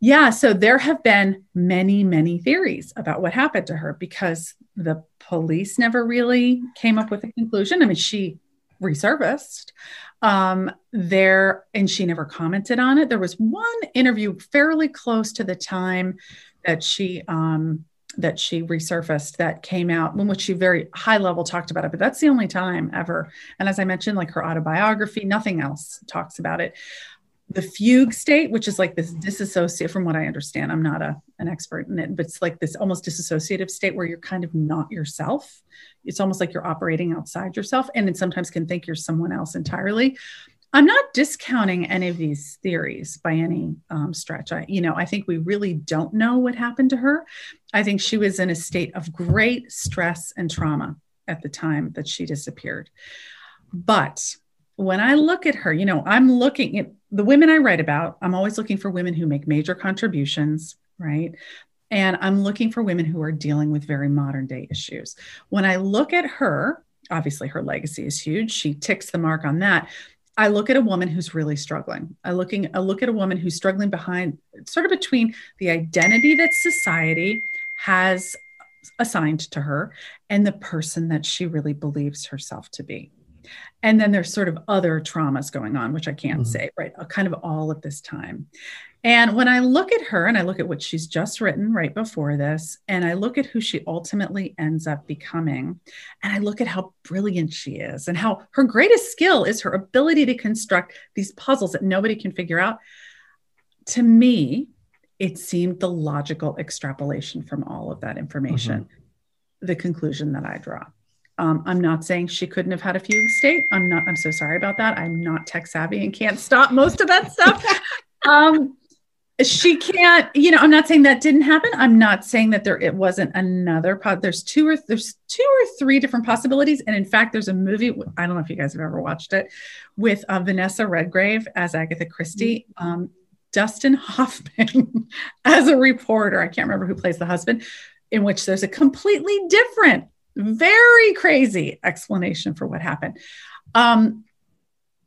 Yeah, so there have been many, many theories about what happened to her because the police never really came up with a conclusion. I mean, she resurfaced um, there and she never commented on it. There was one interview fairly close to the time that she um, that she resurfaced that came out in which she very high level talked about it but that's the only time ever and as i mentioned like her autobiography nothing else talks about it the fugue state which is like this disassociate from what i understand i'm not a, an expert in it but it's like this almost disassociative state where you're kind of not yourself it's almost like you're operating outside yourself and then sometimes can think you're someone else entirely I'm not discounting any of these theories by any um, stretch. I, you know, I think we really don't know what happened to her. I think she was in a state of great stress and trauma at the time that she disappeared. But when I look at her, you know, I'm looking at the women I write about, I'm always looking for women who make major contributions, right? And I'm looking for women who are dealing with very modern day issues. When I look at her, obviously her legacy is huge. She ticks the mark on that. I look at a woman who's really struggling. I looking I look at a woman who's struggling behind sort of between the identity that society has assigned to her and the person that she really believes herself to be. And then there's sort of other traumas going on, which I can't mm-hmm. say, right? Kind of all at this time. And when I look at her and I look at what she's just written right before this, and I look at who she ultimately ends up becoming, and I look at how brilliant she is and how her greatest skill is her ability to construct these puzzles that nobody can figure out, to me, it seemed the logical extrapolation from all of that information, mm-hmm. the conclusion that I draw. Um, I'm not saying she couldn't have had a fugue state. I'm not, I'm so sorry about that. I'm not tech savvy and can't stop most of that stuff. um, she can't you know i'm not saying that didn't happen i'm not saying that there it wasn't another pod there's two or there's two or three different possibilities and in fact there's a movie i don't know if you guys have ever watched it with uh, vanessa redgrave as agatha christie mm-hmm. um, dustin hoffman as a reporter i can't remember who plays the husband in which there's a completely different very crazy explanation for what happened um,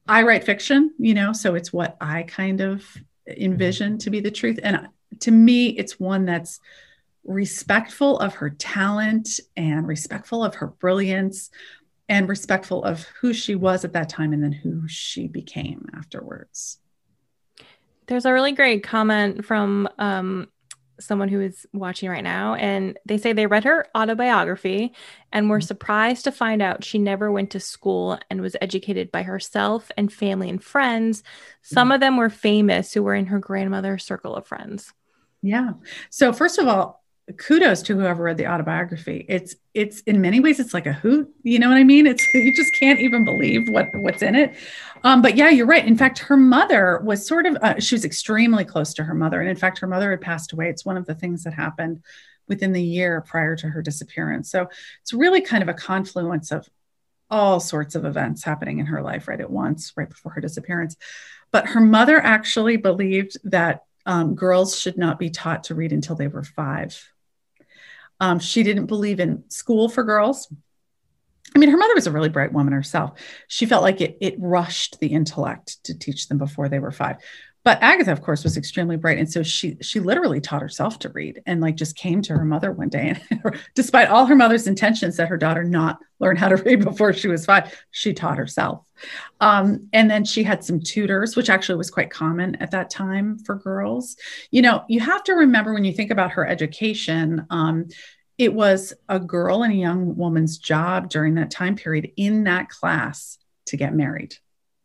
I write fiction, you know, so it's what I kind of envision to be the truth. And to me, it's one that's respectful of her talent and respectful of her brilliance and respectful of who she was at that time and then who she became afterwards. There's a really great comment from um, someone who is watching right now, and they say they read her autobiography and were mm-hmm. surprised to find out she never went to school and was educated by herself and family and friends. Some mm-hmm. of them were famous who were in her grandmother's circle of friends. Yeah. So, first of all, kudos to whoever read the autobiography. It's it's in many ways it's like a hoot. You know what I mean? It's you just can't even believe what what's in it. Um, but yeah, you're right. In fact, her mother was sort of uh, she was extremely close to her mother, and in fact, her mother had passed away. It's one of the things that happened within the year prior to her disappearance. So it's really kind of a confluence of all sorts of events happening in her life right at once, right before her disappearance. But her mother actually believed that um, girls should not be taught to read until they were five. Um, she didn't believe in school for girls. I mean, her mother was a really bright woman herself. She felt like it, it rushed the intellect to teach them before they were five. But Agatha, of course, was extremely bright. And so she she literally taught herself to read and like just came to her mother one day. And despite all her mother's intentions that her daughter not learn how to read before she was five, she taught herself. Um, and then she had some tutors, which actually was quite common at that time for girls. You know, you have to remember when you think about her education, um, it was a girl and a young woman's job during that time period in that class to get married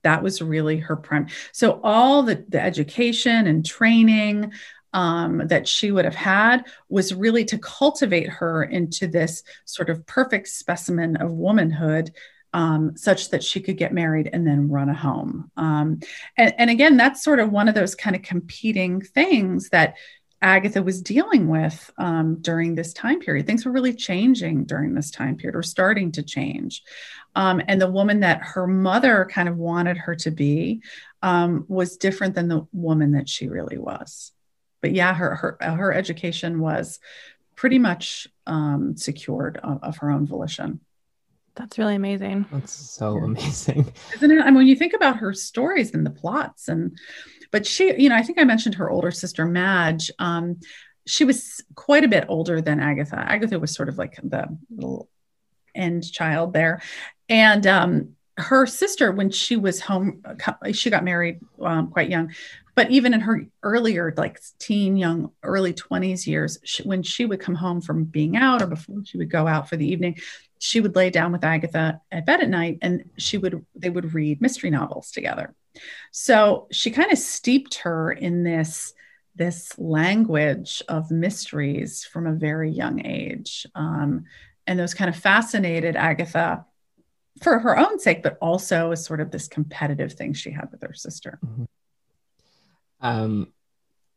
that was really her prime so all the, the education and training um, that she would have had was really to cultivate her into this sort of perfect specimen of womanhood um, such that she could get married and then run a home. Um, and, and, again, that's sort of one of those kind of competing things that Agatha was dealing with um, during this time period. Things were really changing during this time period, or starting to change. Um, and the woman that her mother kind of wanted her to be um, was different than the woman that she really was. But yeah, her her her education was pretty much um, secured of, of her own volition. That's really amazing. That's so amazing. Isn't it? I mean, when you think about her stories and the plots, and but she, you know, I think I mentioned her older sister Madge. Um, she was quite a bit older than Agatha. Agatha was sort of like the little end child there, and um, her sister, when she was home, she got married um, quite young. But even in her earlier, like teen, young, early 20s years, she, when she would come home from being out or before she would go out for the evening, she would lay down with Agatha at bed at night and she would, they would read mystery novels together. So she kind of steeped her in this, this language of mysteries from a very young age. Um, and those kind of fascinated Agatha for her own sake, but also as sort of this competitive thing she had with her sister. Mm-hmm. Um,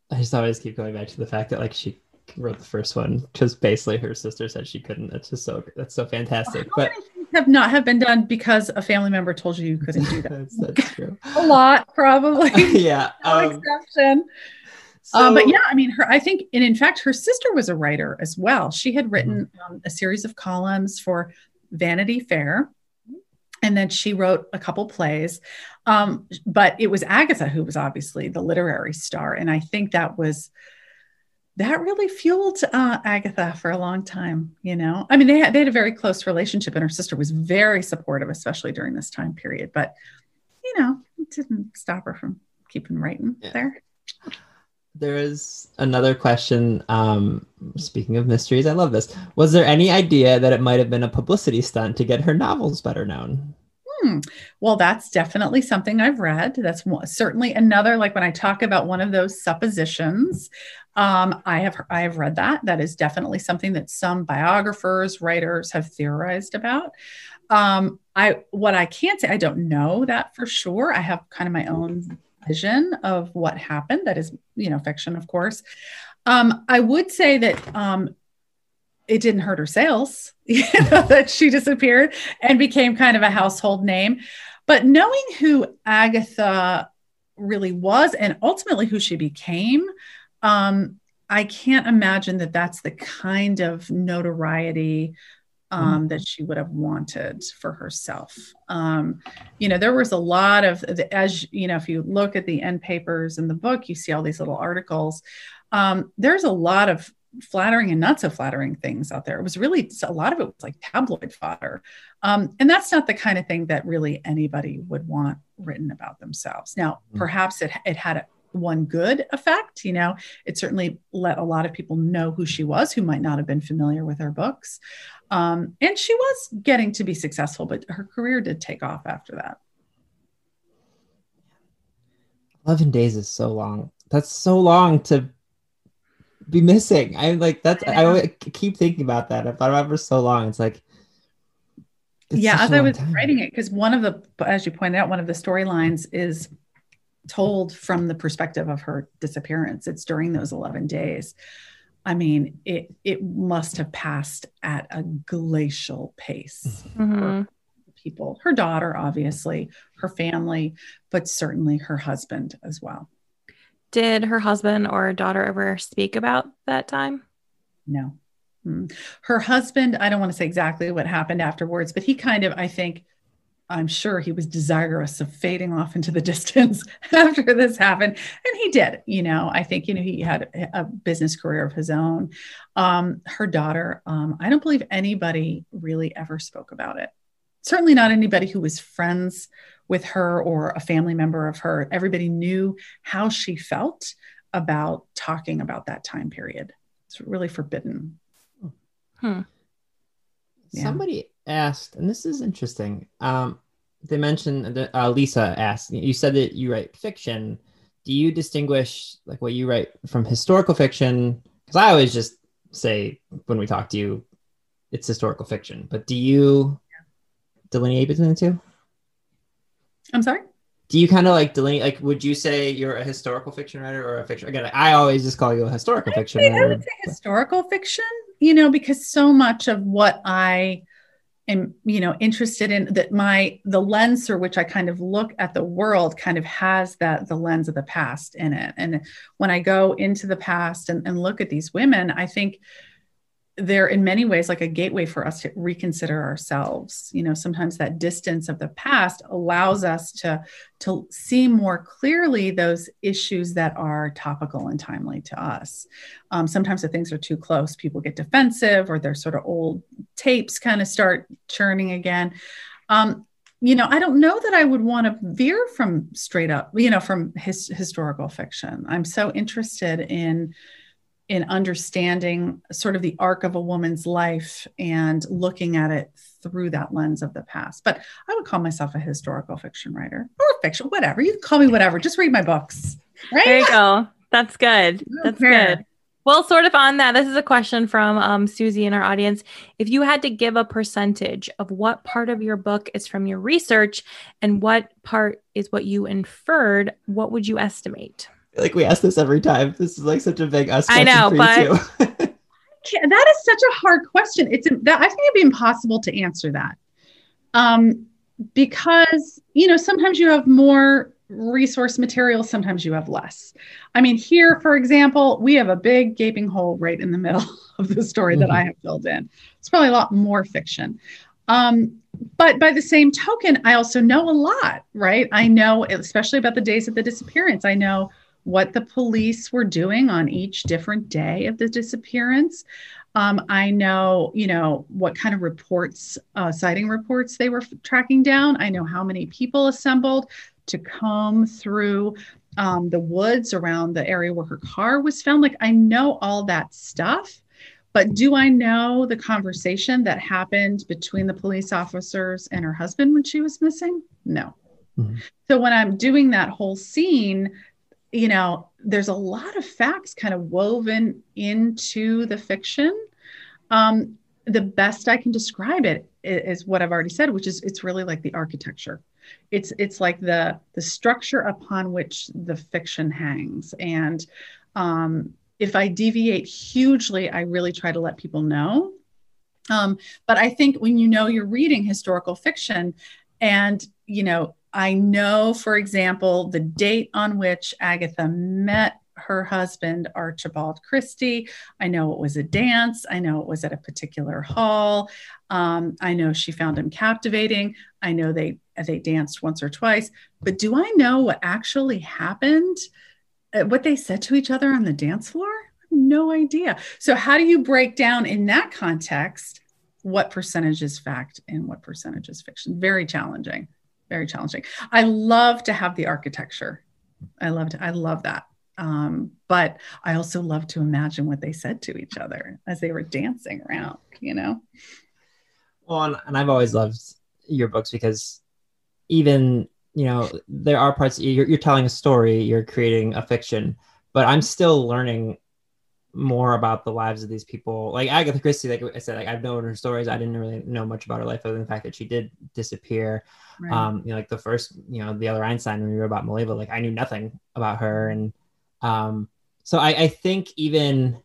I just always keep going back to the fact that like she wrote the first one because basically her sister said she couldn't. That's just so that's so fantastic. How but have not have been done because a family member told you you couldn't do that. that's, that's, true. a lot, probably. yeah, no um, exception. So, um, but yeah, I mean, her. I think, and in fact, her sister was a writer as well. She had written mm-hmm. um, a series of columns for Vanity Fair, and then she wrote a couple plays um, but it was agatha who was obviously the literary star and i think that was that really fueled uh, agatha for a long time you know i mean they had, they had a very close relationship and her sister was very supportive especially during this time period but you know it didn't stop her from keeping writing yeah. there there is another question. Um, speaking of mysteries, I love this. Was there any idea that it might have been a publicity stunt to get her novels better known? Hmm. Well, that's definitely something I've read. That's certainly another, like when I talk about one of those suppositions, um, I have I have read that. That is definitely something that some biographers, writers have theorized about. Um, I what I can't say, I don't know that for sure. I have kind of my own vision of what happened. That is, you know, fiction, of course. Um, I would say that um, it didn't hurt her sales you know, that she disappeared and became kind of a household name. But knowing who Agatha really was and ultimately who she became, um, I can't imagine that that's the kind of notoriety um, that she would have wanted for herself. Um, you know, there was a lot of, the, as you know, if you look at the end papers in the book, you see all these little articles. Um, there's a lot of flattering and not so flattering things out there. It was really a lot of it was like tabloid fodder. Um, and that's not the kind of thing that really anybody would want written about themselves. Now, mm-hmm. perhaps it, it had a, one good effect. You know, it certainly let a lot of people know who she was who might not have been familiar with her books. Um, and she was getting to be successful, but her career did take off after that. 11 days is so long. That's so long to be missing. I'm like that's I, I keep thinking about that. I've thought about it for so long. It's like it's yeah, as I was time. writing it, because one of the as you pointed out, one of the storylines is told from the perspective of her disappearance. It's during those 11 days. I mean, it it must have passed at a glacial pace. Mm-hmm. people, her daughter, obviously, her family, but certainly her husband as well. Did her husband or daughter ever speak about that time? No. Mm. Her husband, I don't want to say exactly what happened afterwards, but he kind of, I think, I'm sure he was desirous of fading off into the distance after this happened. And he did, you know, I think, you know, he had a business career of his own. Um, her daughter, um, I don't believe anybody really ever spoke about it. Certainly not anybody who was friends with her or a family member of her. Everybody knew how she felt about talking about that time period. It's really forbidden. Hmm. Yeah. Somebody asked, and this is interesting. Um, they mentioned that uh, Lisa asked, you said that you write fiction. Do you distinguish like what you write from historical fiction? Because I always just say when we talk to you, it's historical fiction. But do you delineate between the two? I'm sorry. Do you kind of like delineate? Like, would you say you're a historical fiction writer or a fiction? Again, I always just call you a historical fiction writer. I would say historical fiction. You know, because so much of what I am, you know, interested in that my the lens through which I kind of look at the world kind of has that the lens of the past in it. And when I go into the past and, and look at these women, I think they're in many ways like a gateway for us to reconsider ourselves. You know sometimes that distance of the past allows us to to see more clearly those issues that are topical and timely to us. Um, sometimes if things are too close people get defensive or their sort of old tapes kind of start churning again. Um, you know i don't know that i would want to veer from straight up you know from his, historical fiction. I'm so interested in in understanding sort of the arc of a woman's life and looking at it through that lens of the past. But I would call myself a historical fiction writer or fiction, whatever. You call me whatever. Just read my books. Right? There you go. That's good. That's good. Well, sort of on that, this is a question from um, Susie in our audience. If you had to give a percentage of what part of your book is from your research and what part is what you inferred, what would you estimate? Like we ask this every time. This is like such a big us. I know, but that is such a hard question. It's that I think it'd be impossible to answer that, um, because you know sometimes you have more resource material, sometimes you have less. I mean, here, for example, we have a big gaping hole right in the middle of the story mm-hmm. that I mm-hmm. have filled in. It's probably a lot more fiction. Um, but by the same token, I also know a lot, right? I know, especially about the days of the disappearance. I know what the police were doing on each different day of the disappearance. Um, I know, you know, what kind of reports, uh, sighting reports they were f- tracking down. I know how many people assembled to comb through um, the woods around the area where her car was found. Like, I know all that stuff. But do I know the conversation that happened between the police officers and her husband when she was missing? No. Mm-hmm. So when I'm doing that whole scene, you know, there's a lot of facts kind of woven into the fiction. Um, the best I can describe it is what I've already said, which is it's really like the architecture. It's it's like the the structure upon which the fiction hangs. And um, if I deviate hugely, I really try to let people know. Um, but I think when you know you're reading historical fiction, and you know I know, for example, the date on which Agatha met her husband, Archibald Christie. I know it was a dance. I know it was at a particular hall. Um, I know she found him captivating. I know they they danced once or twice. But do I know what actually happened? Uh, what they said to each other on the dance floor? No idea. So how do you break down in that context what percentage is fact and what percentage is fiction? Very challenging very challenging. I love to have the architecture. I love to, I love that. Um, but I also love to imagine what they said to each other as they were dancing around, you know? Well, and, and I've always loved your books because even, you know, there are parts you're, you're telling a story, you're creating a fiction, but I'm still learning more about the lives of these people. Like Agatha Christie, like I said, like I've known her stories. I didn't really know much about her life other than the fact that she did disappear. Right. Um, you know, like the first, you know, the other Einstein when we wrote about Mileva, like I knew nothing about her. And um, so I, I think even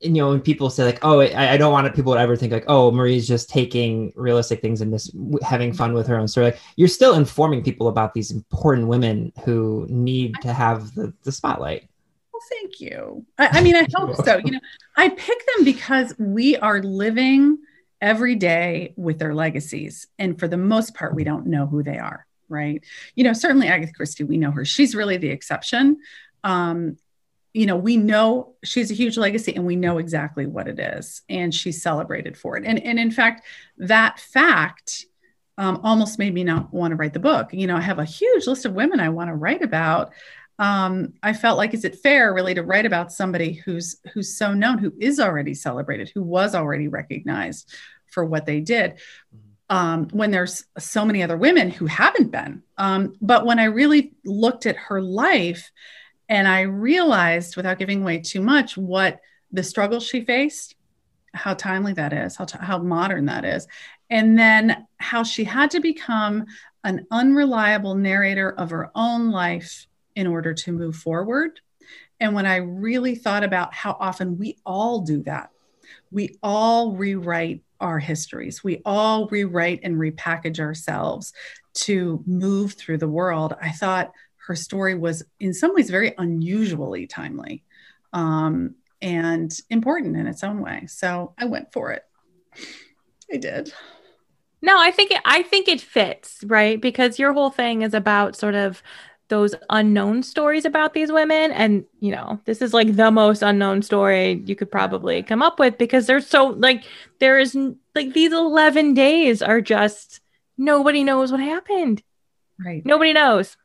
you know when people say like oh I, I, don't want people to ever think like oh marie's just taking realistic things and just having fun with her own story like you're still informing people about these important women who need to have the, the spotlight thank you. I, I mean, I hope so. You know, I pick them because we are living every day with their legacies. And for the most part, we don't know who they are, right? You know, certainly Agatha Christie, we know her. She's really the exception. Um, you know, we know she's a huge legacy and we know exactly what it is. And she's celebrated for it. And, and in fact, that fact um, almost made me not want to write the book. You know, I have a huge list of women I want to write about um, I felt like, is it fair really to write about somebody who's who's so known, who is already celebrated, who was already recognized for what they did? Um, when there's so many other women who haven't been. Um, but when I really looked at her life and I realized, without giving away too much, what the struggle she faced, how timely that is, how, t- how modern that is, and then how she had to become an unreliable narrator of her own life in order to move forward. And when I really thought about how often we all do that, we all rewrite our histories, we all rewrite and repackage ourselves to move through the world. I thought her story was, in some ways, very unusually timely. Um, and important in its own way. So I went for it. I did. No, I think it, I think it fits, right? Because your whole thing is about sort of those unknown stories about these women. And you know this is like the most unknown story you could probably come up with because there's so like there is like these 11 days are just nobody knows what happened. Right. Nobody knows.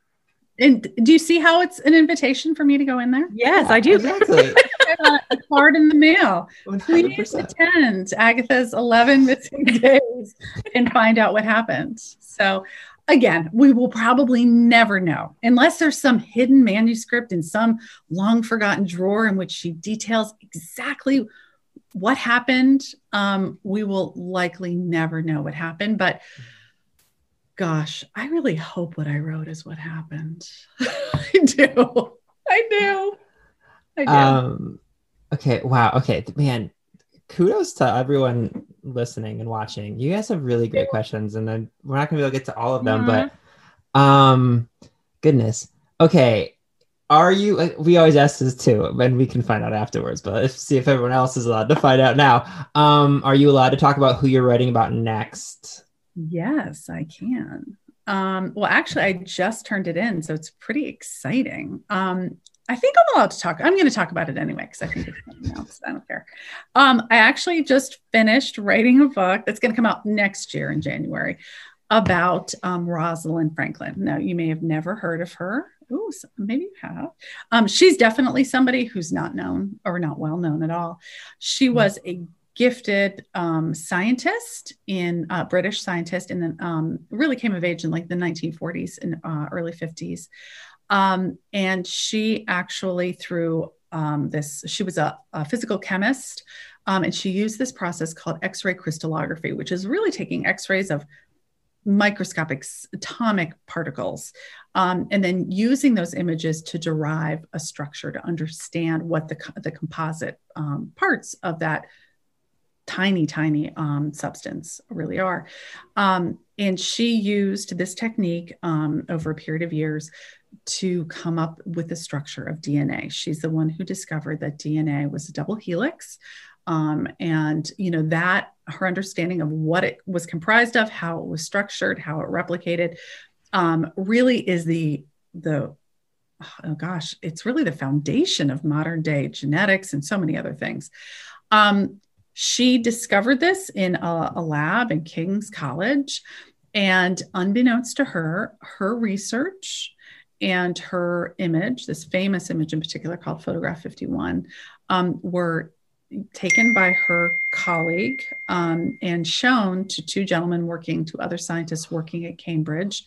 And do you see how it's an invitation for me to go in there? Yes yeah, i do. Exactly. Uh, a card in the mail. 100%. please attend agatha's 11 missing days and find out what happened. So again, we will probably never know unless there's some hidden manuscript in some long forgotten drawer in which she details exactly what happened. Um, we will likely never know what happened, but gosh, I really hope what I wrote is what happened. I do. I do. I do. Um, okay. Wow. Okay. Man, kudos to everyone listening and watching. You guys have really great questions, and then we're not gonna be able to get to all of them, mm-hmm. but um, goodness. Okay, are you? We always ask this too, and we can find out afterwards. But if, see if everyone else is allowed to find out now. Um, are you allowed to talk about who you're writing about next? Yes, I can. Um, well, actually, I just turned it in, so it's pretty exciting. Um, I think I'm allowed to talk. I'm going to talk about it anyway because I think it's something else. I don't care. Um, I actually just finished writing a book that's going to come out next year in January about um, Rosalind Franklin. Now, you may have never heard of her. Oh, maybe you have. Um, she's definitely somebody who's not known or not well known at all. She mm-hmm. was a gifted um, scientist in uh, British scientist, and then um, really came of age in like the 1940s and uh, early 50s. Um, and she actually, through um, this, she was a, a physical chemist, um, and she used this process called X ray crystallography, which is really taking X rays of microscopic atomic particles um, and then using those images to derive a structure to understand what the, the composite um, parts of that tiny tiny um, substance really are. Um, and she used this technique um, over a period of years to come up with the structure of DNA. She's the one who discovered that DNA was a double helix. Um, and you know that her understanding of what it was comprised of, how it was structured, how it replicated, um, really is the the oh gosh, it's really the foundation of modern day genetics and so many other things. Um, she discovered this in a, a lab in King's College, and unbeknownst to her, her research and her image, this famous image in particular called Photograph 51, um, were taken by her colleague um, and shown to two gentlemen working, to other scientists working at Cambridge.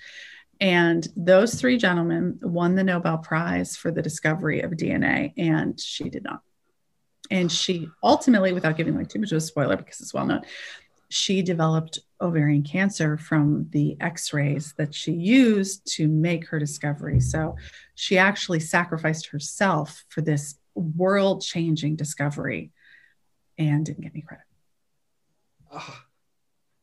And those three gentlemen won the Nobel Prize for the discovery of DNA, and she did not. And she ultimately, without giving like too much of a spoiler because it's well known, she developed ovarian cancer from the x rays that she used to make her discovery. So she actually sacrificed herself for this world changing discovery and didn't get any credit. Oh.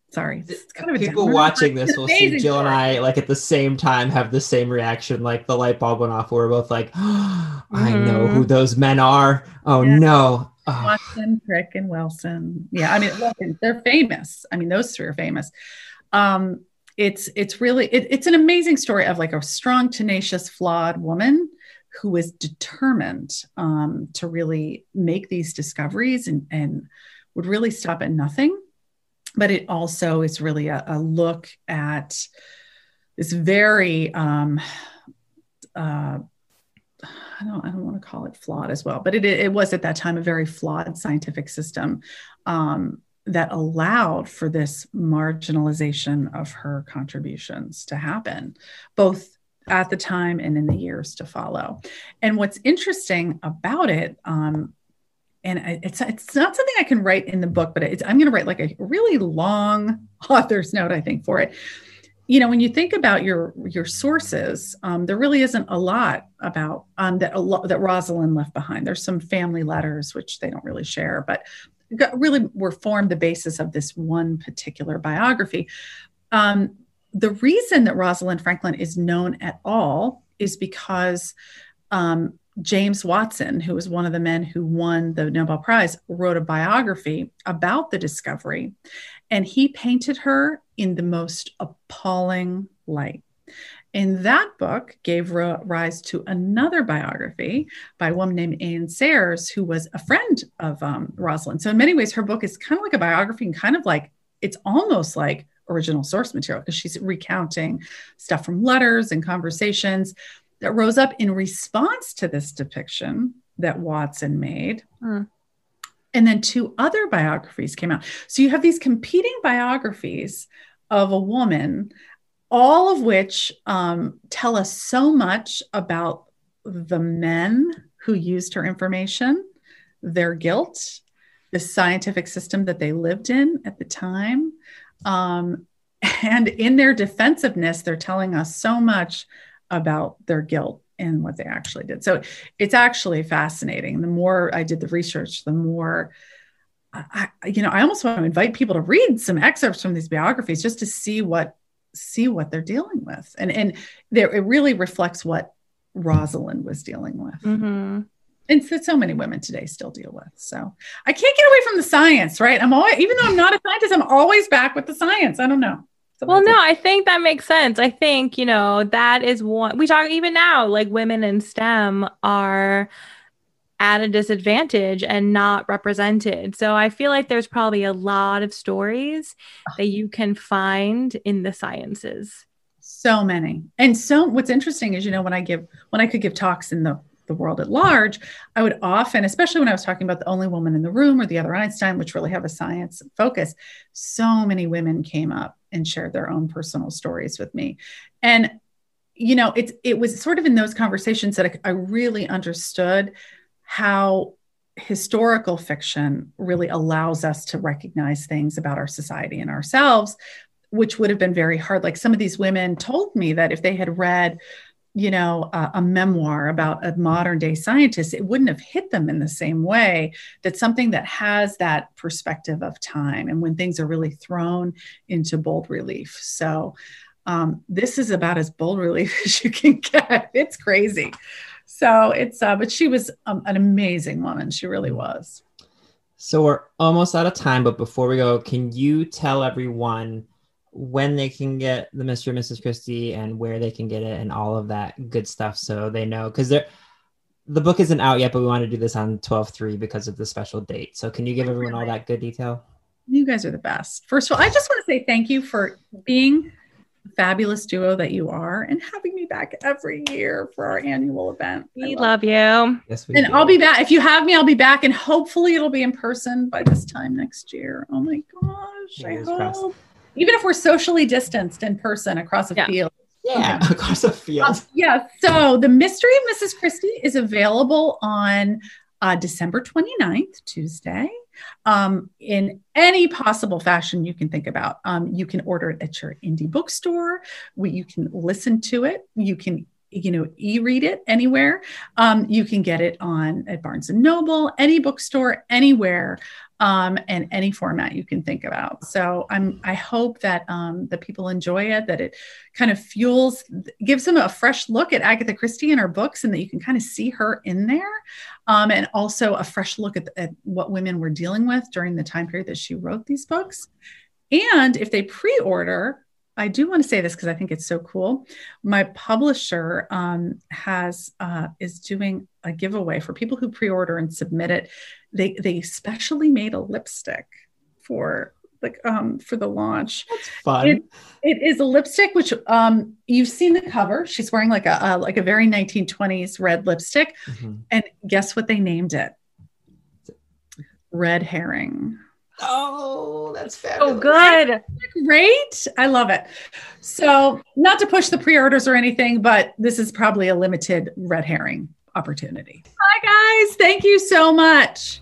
Sorry. Kind of People watching this will see Jill and I like at the same time have the same reaction. Like the light bulb went off. We're both like, oh, I know who mm-hmm. those men are. Oh yeah. no. Oh. Watson, Crick, and Wilson. Yeah, I mean, they're famous. I mean, those three are famous. Um, it's it's really it, it's an amazing story of like a strong, tenacious, flawed woman who is determined um, to really make these discoveries and and would really stop at nothing. But it also is really a, a look at this very um, uh, I don't, I don't want to call it flawed as well, but it, it was at that time a very flawed scientific system um, that allowed for this marginalization of her contributions to happen, both at the time and in the years to follow. And what's interesting about it, um, and it's it's not something I can write in the book, but I'm going to write like a really long author's note, I think, for it. You know when you think about your your sources um, there really isn't a lot about um, that a lot that rosalind left behind. There's some family letters which they don't really share but really were formed the basis of this one particular biography. Um, the reason that rosalind franklin is known at all is because um, James Watson, who was one of the men who won the Nobel Prize, wrote a biography about the discovery. And he painted her in the most appalling light. And that book gave rise to another biography by a woman named Anne Sayers, who was a friend of um, Rosalind. So, in many ways, her book is kind of like a biography and kind of like it's almost like original source material because she's recounting stuff from letters and conversations that rose up in response to this depiction that Watson made. Mm. And then two other biographies came out. So you have these competing biographies of a woman, all of which um, tell us so much about the men who used her information, their guilt, the scientific system that they lived in at the time. Um, and in their defensiveness, they're telling us so much about their guilt and what they actually did. So it's actually fascinating. The more I did the research, the more I, you know, I almost want to invite people to read some excerpts from these biographies just to see what see what they're dealing with, and and there it really reflects what Rosalind was dealing with. Mm-hmm. And so, so many women today still deal with. So I can't get away from the science, right? I'm always, even though I'm not a scientist, I'm always back with the science. I don't know well, no, I think that makes sense. I think, you know, that is one we talk even now, like women in STEM are at a disadvantage and not represented. So I feel like there's probably a lot of stories that you can find in the sciences. So many. And so what's interesting is, you know, when I give, when I could give talks in the the world at large, I would often, especially when I was talking about the only woman in the room or the other Einstein, which really have a science focus, so many women came up and shared their own personal stories with me. And you know, it's it was sort of in those conversations that I, I really understood how historical fiction really allows us to recognize things about our society and ourselves which would have been very hard like some of these women told me that if they had read you know a, a, memoir about a modern day scientist it wouldn't have hit them in the same way that something that has that perspective of time and when things are really thrown into bold relief. So um, this is about as bold relief as you can get. It's crazy. So it's uh, but she was um, an amazing woman. She really was. So we're almost out of time but before we go can you tell everyone when they can get the Mystery of Mrs. Christie and where they can get it and all of that good stuff so they know because they're the book isn't out yet, but we want to do this on 12 3 because of the special date. So, can you give everyone all that good detail? You guys are the best. First of all, I just want to say thank you for being the fabulous duo that you are and having me back every year for our annual event. We love, love you. Yes, we And do. I'll be back. If you have me, I'll be back, and hopefully, it'll be in person by this time next year. Oh my gosh. I hope. Crossed even if we're socially distanced in person across a yeah. field. Yeah, okay. across a field. Uh, yeah. So the mystery of Mrs. Christie is available on uh, December 29th, Tuesday, um, in any possible fashion you can think about. Um, you can order it at your indie bookstore. We, you can listen to it. You can you know e-read it anywhere um, you can get it on at barnes and noble any bookstore anywhere um, and any format you can think about. So I'm I hope that um, that people enjoy it, that it kind of fuels, gives them a fresh look at Agatha Christie and her books, and that you can kind of see her in there, um, and also a fresh look at, at what women were dealing with during the time period that she wrote these books. And if they pre-order, I do want to say this because I think it's so cool. My publisher um, has uh, is doing a giveaway for people who pre-order and submit it. They they specially made a lipstick for like um for the launch. That's fun. It, it is a lipstick which um you've seen the cover. She's wearing like a, a like a very 1920s red lipstick, mm-hmm. and guess what they named it? Red herring. Oh, that's oh, fabulous. Oh, good. Great. I love it. So, not to push the pre orders or anything, but this is probably a limited red herring opportunity. Hi, guys. Thank you so much.